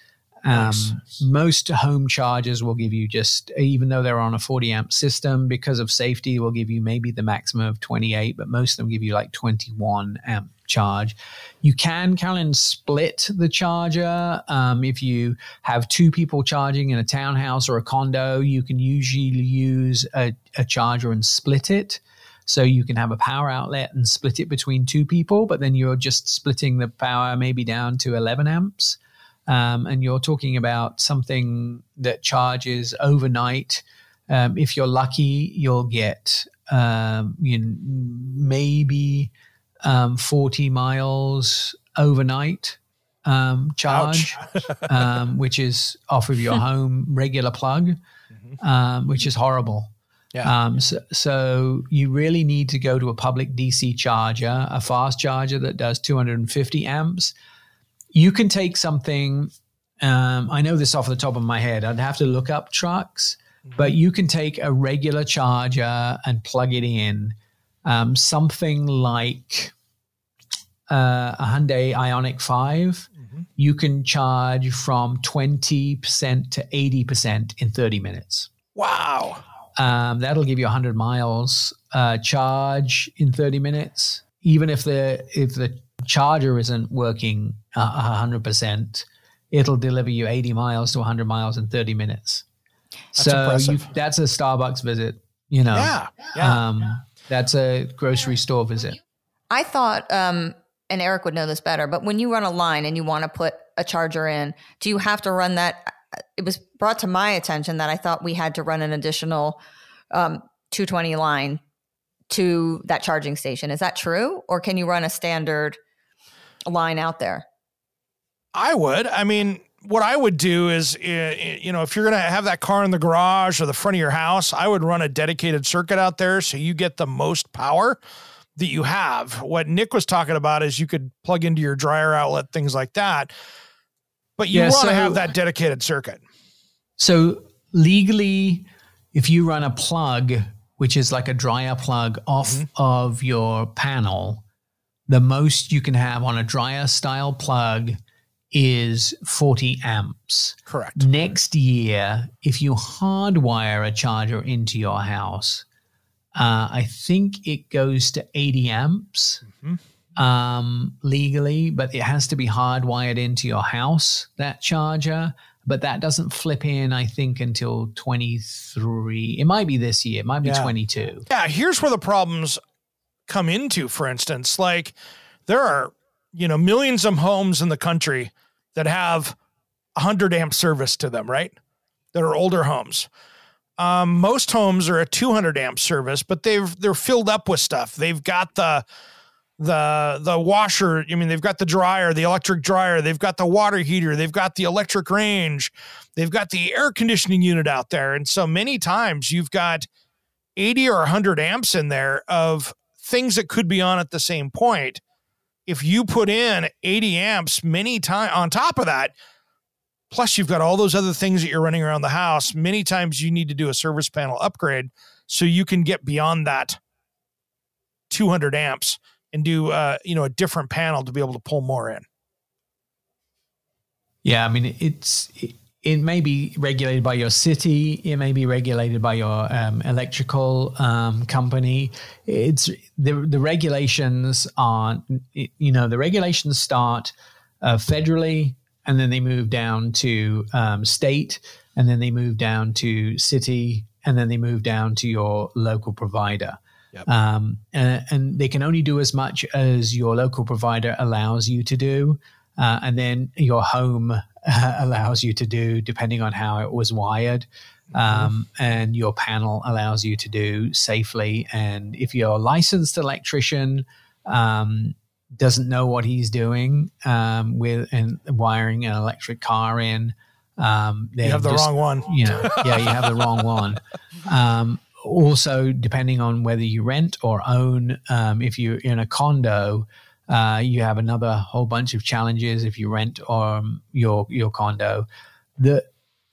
Nice. Um, most home chargers will give you just, even though they're on a 40 amp system, because of safety, will give you maybe the maximum of 28, but most of them give you like 21 amp charge. You can, Caroline, split the charger. Um, if you have two people charging in a townhouse or a condo, you can usually use a, a charger and split it. So you can have a power outlet and split it between two people, but then you're just splitting the power maybe down to 11 amps um, and you're talking about something that charges overnight. Um, if you're lucky, you'll get um, you know, maybe um, 40 miles overnight um, charge, um, which is off of your home regular plug, mm-hmm. which is horrible. Yeah. Um, so, so, you really need to go to a public DC charger, a fast charger that does 250 amps, you can take something. Um, I know this off the top of my head. I'd have to look up trucks, mm-hmm. but you can take a regular charger and plug it in. Um, something like uh, a Hyundai Ioniq 5, mm-hmm. you can charge from 20% to 80% in 30 minutes. Wow. Um, that'll give you 100 miles uh, charge in 30 minutes. Even if the if the charger isn't working uh, 100%, it'll deliver you 80 miles to 100 miles in 30 minutes. That's so you, that's a Starbucks visit, you know. Yeah. yeah. Um, that's a grocery store visit. I thought, um, and Eric would know this better, but when you run a line and you want to put a charger in, do you have to run that? It was brought to my attention that I thought we had to run an additional um, 220 line to that charging station. Is that true? Or can you run a standard line out there? I would. I mean, what I would do is, you know, if you're going to have that car in the garage or the front of your house, I would run a dedicated circuit out there so you get the most power that you have. What Nick was talking about is you could plug into your dryer outlet, things like that. But you yeah, want to so, have that dedicated circuit. So legally, if you run a plug, which is like a dryer plug off mm-hmm. of your panel, the most you can have on a dryer style plug is 40 amps. Correct. Next year, if you hardwire a charger into your house, uh, I think it goes to 80 amps mm-hmm. um, legally, but it has to be hardwired into your house, that charger. But that doesn't flip in, I think, until 23. It might be this year, it might be yeah. 22. Yeah, here's where the problems come into, for instance. Like, there are, you know, millions of homes in the country that have 100 amp service to them, right? That are older homes. Um, most homes are a 200 amp service, but they've they're filled up with stuff. They've got the the the washer. I mean, they've got the dryer, the electric dryer. They've got the water heater. They've got the electric range. They've got the air conditioning unit out there. And so many times you've got 80 or 100 amps in there of things that could be on at the same point if you put in 80 amps many times on top of that, plus you've got all those other things that you're running around the house, many times you need to do a service panel upgrade so you can get beyond that 200 amps and do uh, you know a different panel to be able to pull more in. Yeah, I mean it's it may be regulated by your city. It may be regulated by your um, electrical um, company. It's the the regulations are you know the regulations start uh, federally and then they move down to um, state and then they move down to city and then they move down to your local provider. Yep. Um, and, and, they can only do as much as your local provider allows you to do. Uh, and then your home allows you to do depending on how it was wired. Mm-hmm. Um, and your panel allows you to do safely. And if your licensed electrician um, doesn't know what he's doing um, with and wiring an electric car in, um, you have the just, wrong one. You know, yeah, you have the wrong one. Um, also, depending on whether you rent or own, um, if you're in a condo, uh, you have another whole bunch of challenges if you rent um, your your condo. The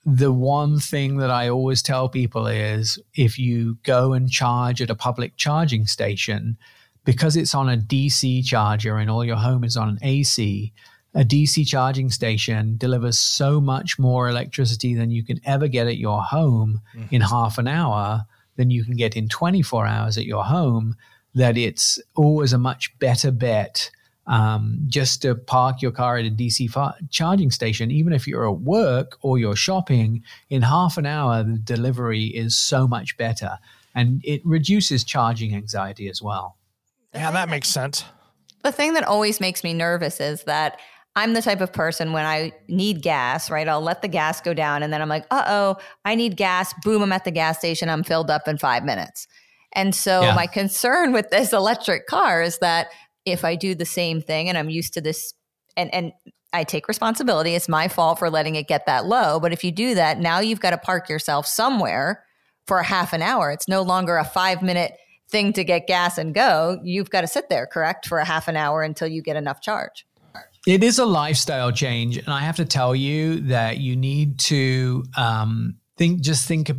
the one thing that I always tell people is if you go and charge at a public charging station, because it's on a DC charger and all your home is on an AC, a DC charging station delivers so much more electricity than you can ever get at your home mm-hmm. in half an hour than you can get in 24 hours at your home that it's always a much better bet um, just to park your car at a DC fa- charging station, even if you're at work or you're shopping, in half an hour, the delivery is so much better. And it reduces charging anxiety as well. Yeah, that makes sense. The thing that always makes me nervous is that I'm the type of person when I need gas, right? I'll let the gas go down and then I'm like, uh oh, I need gas. Boom, I'm at the gas station. I'm filled up in five minutes. And so yeah. my concern with this electric car is that if I do the same thing and I'm used to this and and I take responsibility, it's my fault for letting it get that low, but if you do that, now you've got to park yourself somewhere for a half an hour. It's no longer a 5 minute thing to get gas and go. You've got to sit there, correct, for a half an hour until you get enough charge. It is a lifestyle change, and I have to tell you that you need to um, think. Just think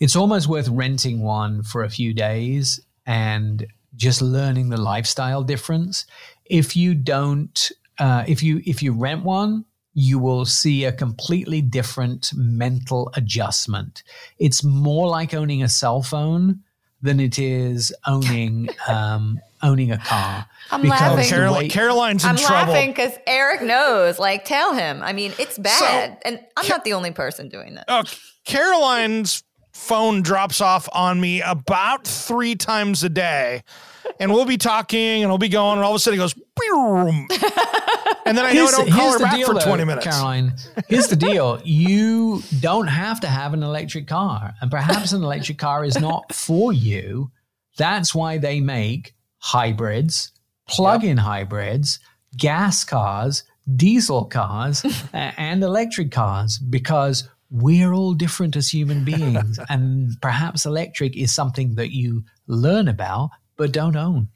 it's almost worth renting one for a few days and just learning the lifestyle difference. If you don't, uh, if you if you rent one, you will see a completely different mental adjustment. It's more like owning a cell phone than it is owning um, owning a car. I'm laughing. Caroline, Caroline's in I'm trouble. laughing because Eric knows. Like, tell him. I mean, it's bad, so, and I'm not the only person doing that. Oh, Caroline's phone drops off on me about three times a day. And we'll be talking and we'll be going, and all of a sudden it goes, Boom. and then I know I don't call her back deal, for 20 though, minutes. Caroline, here's the deal you don't have to have an electric car, and perhaps an electric car is not for you. That's why they make hybrids, plug in yep. hybrids, gas cars, diesel cars, and electric cars because we're all different as human beings. and perhaps electric is something that you learn about but don't own.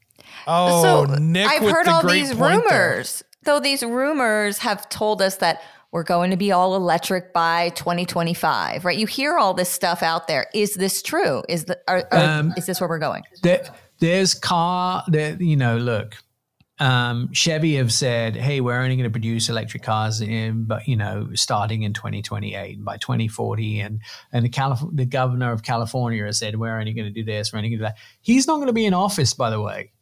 Oh, so Nick I've heard all these rumors. There. Though these rumors have told us that we're going to be all electric by 2025, right? You hear all this stuff out there. Is this true? Is the are, are, um, is this where we're going? There, there's car. There, you know, look, um, Chevy have said, "Hey, we're only going to produce electric cars in, but you know, starting in 2028 and by 2040." And and the Calif- the governor of California has said, "We're only going to do this. We're only going to do that." He's not going to be in office, by the way.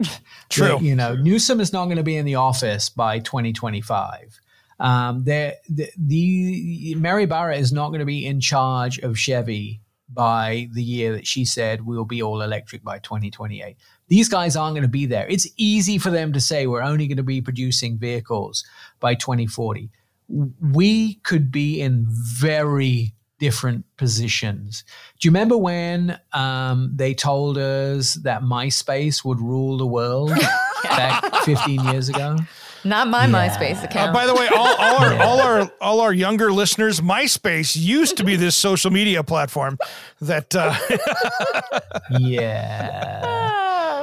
True. You know, Newsom is not going to be in the office by 2025. Um, the, the Mary Barra is not going to be in charge of Chevy by the year that she said we'll be all electric by 2028. These guys aren't going to be there. It's easy for them to say we're only going to be producing vehicles by 2040. We could be in very different positions. Do you remember when um, they told us that MySpace would rule the world back 15 years ago? Not my yeah. MySpace account. Uh, by the way, all, all, our, yeah. all our all our younger listeners, MySpace used to be this social media platform that. Uh, yeah.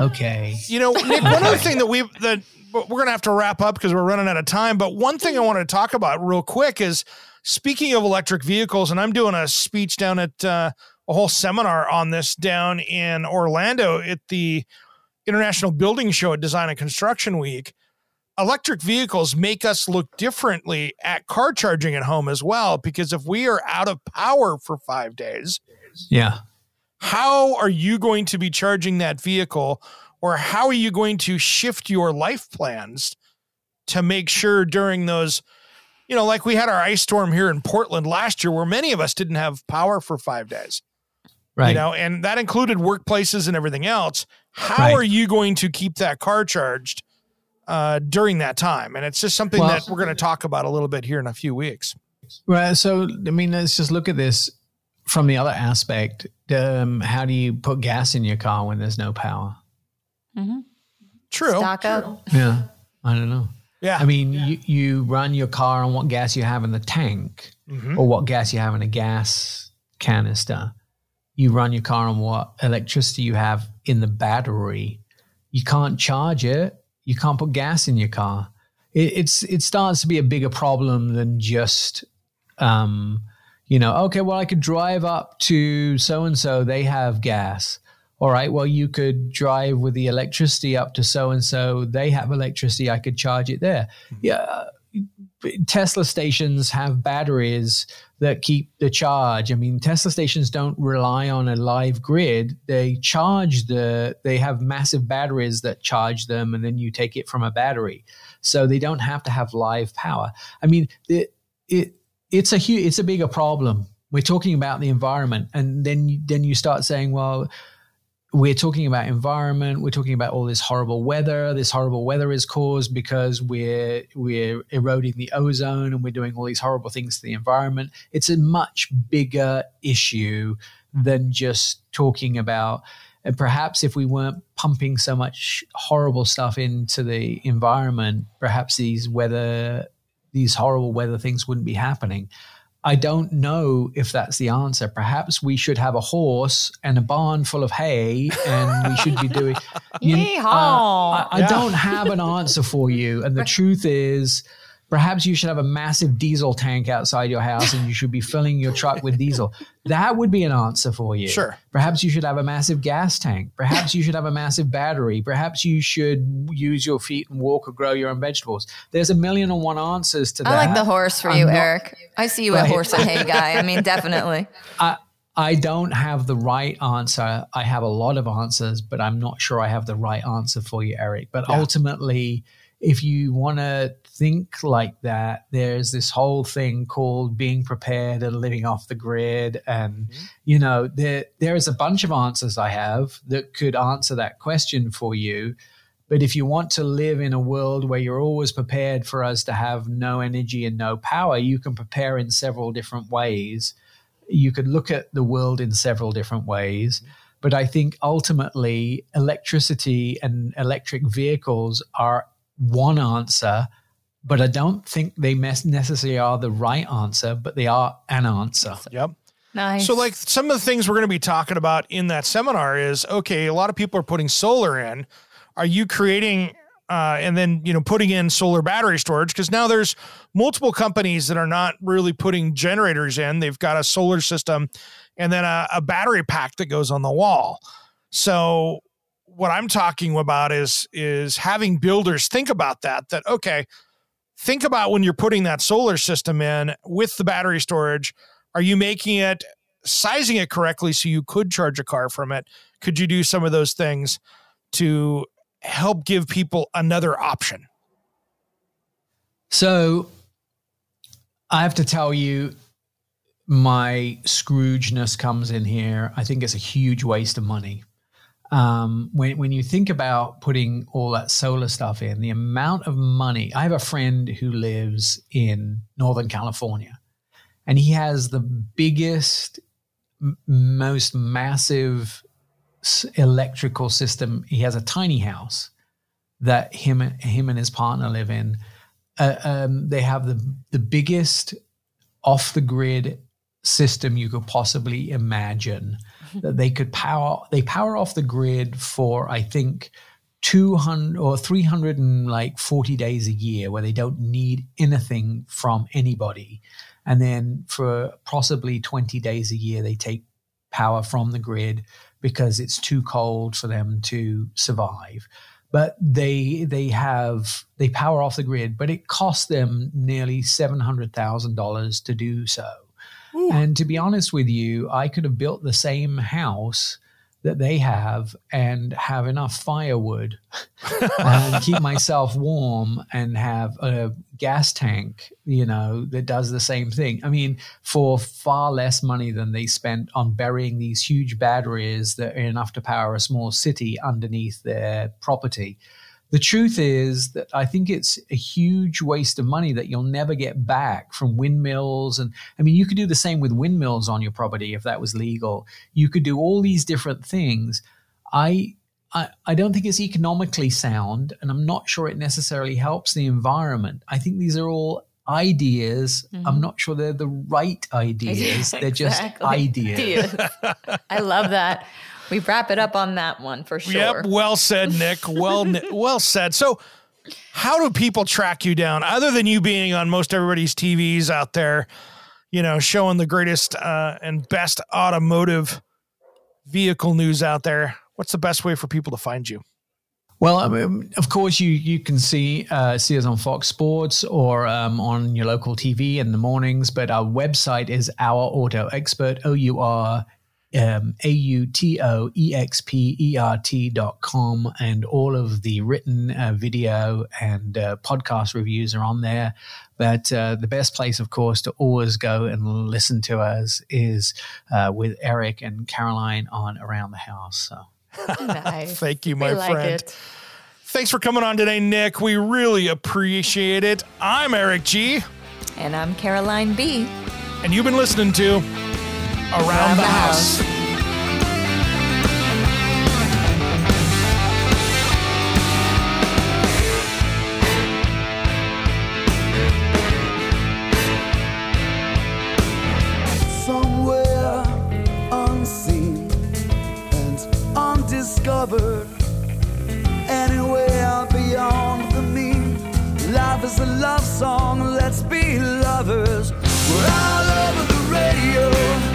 Okay. You know, Nick. One other thing that we that we're gonna have to wrap up because we're running out of time. But one thing I want to talk about real quick is speaking of electric vehicles, and I'm doing a speech down at uh, a whole seminar on this down in Orlando at the International Builders' Show at Design and Construction Week electric vehicles make us look differently at car charging at home as well because if we are out of power for 5 days yeah how are you going to be charging that vehicle or how are you going to shift your life plans to make sure during those you know like we had our ice storm here in Portland last year where many of us didn't have power for 5 days right you know and that included workplaces and everything else how right. are you going to keep that car charged uh, during that time. And it's just something well, that we're going to talk about a little bit here in a few weeks. Right. So, I mean, let's just look at this from the other aspect. Um, how do you put gas in your car when there's no power? Mm-hmm. True. Stock up. Yeah. I don't know. Yeah. I mean, yeah. You, you run your car on what gas you have in the tank mm-hmm. or what gas you have in a gas canister. You run your car on what electricity you have in the battery. You can't charge it you can't put gas in your car. It, it's it starts to be a bigger problem than just, um, you know, okay, well, I could drive up to so and so. They have gas. All right, well, you could drive with the electricity up to so and so. They have electricity. I could charge it there. Mm-hmm. Yeah, Tesla stations have batteries that keep the charge. I mean, Tesla stations don't rely on a live grid. They charge the, they have massive batteries that charge them, and then you take it from a battery. So they don't have to have live power. I mean, it, it it's a huge, it's a bigger problem. We're talking about the environment, and then then you start saying, well, we're talking about environment we're talking about all this horrible weather this horrible weather is caused because we're we're eroding the ozone and we're doing all these horrible things to the environment it's a much bigger issue than just talking about and perhaps if we weren't pumping so much horrible stuff into the environment perhaps these weather these horrible weather things wouldn't be happening I don't know if that's the answer. Perhaps we should have a horse and a barn full of hay, and we should be doing. You, uh, I, I yeah. don't have an answer for you, and the truth is, Perhaps you should have a massive diesel tank outside your house and you should be filling your truck with diesel. That would be an answer for you. Sure. Perhaps you should have a massive gas tank. Perhaps you should have a massive battery. Perhaps you should use your feet and walk or grow your own vegetables. There's a million and one answers to that. I like the horse for I'm you, not, Eric. I see you a horse and hay guy. I mean, definitely. I, I don't have the right answer. I have a lot of answers, but I'm not sure I have the right answer for you, Eric. But yeah. ultimately, if you want to think like that, there's this whole thing called being prepared and living off the grid. And, mm-hmm. you know, there, there is a bunch of answers I have that could answer that question for you. But if you want to live in a world where you're always prepared for us to have no energy and no power, you can prepare in several different ways. You could look at the world in several different ways. Mm-hmm. But I think ultimately, electricity and electric vehicles are one answer, but I don't think they necessarily are the right answer, but they are an answer. Yep. Nice. So, like some of the things we're going to be talking about in that seminar is okay, a lot of people are putting solar in. Are you creating uh, and then you know putting in solar battery storage because now there's multiple companies that are not really putting generators in they've got a solar system and then a, a battery pack that goes on the wall so what I'm talking about is is having builders think about that. That okay, think about when you're putting that solar system in with the battery storage. Are you making it sizing it correctly so you could charge a car from it? Could you do some of those things to help give people another option? So I have to tell you, my Scroogeness comes in here. I think it's a huge waste of money. Um, when when you think about putting all that solar stuff in, the amount of money. I have a friend who lives in Northern California, and he has the biggest, m- most massive electrical system. He has a tiny house that him him and his partner live in uh, um, they have the the biggest off the grid system you could possibly imagine. That they could power they power off the grid for i think 200 or 300 and like 40 days a year where they don't need anything from anybody and then for possibly 20 days a year they take power from the grid because it's too cold for them to survive but they they have they power off the grid, but it costs them nearly seven hundred thousand dollars to do so. Ooh. And to be honest with you, I could have built the same house that they have and have enough firewood and keep myself warm and have a gas tank, you know, that does the same thing. I mean, for far less money than they spent on burying these huge batteries that are enough to power a small city underneath their property. The truth is that I think it's a huge waste of money that you'll never get back from windmills. And I mean, you could do the same with windmills on your property if that was legal. You could do all these different things. I, I, I don't think it's economically sound, and I'm not sure it necessarily helps the environment. I think these are all ideas. Mm-hmm. I'm not sure they're the right ideas. They're just ideas. I love that we wrap it up on that one for sure. Yep. Well said, Nick. Well, well said. So, how do people track you down other than you being on most everybody's TVs out there, you know, showing the greatest uh, and best automotive vehicle news out there? What's the best way for people to find you? Well, I mean, of course, you you can see uh, see us on Fox Sports or um, on your local TV in the mornings. But our website is Our Auto Expert O U R um, A-U-T-O-E-X-P-E-R-T dot com and all of the written uh, video and uh, podcast reviews are on there. But uh, the best place, of course, to always go and listen to us is uh, with Eric and Caroline on Around the House. So. Nice. Thank you, my we friend. Like Thanks for coming on today, Nick. We really appreciate it. I'm Eric G. And I'm Caroline B. And you've been listening to around, the, house. house. Somewhere unseen and undiscovered, anywhere beyond the mean. Life is a love song, let's be lovers. We're all over the radio.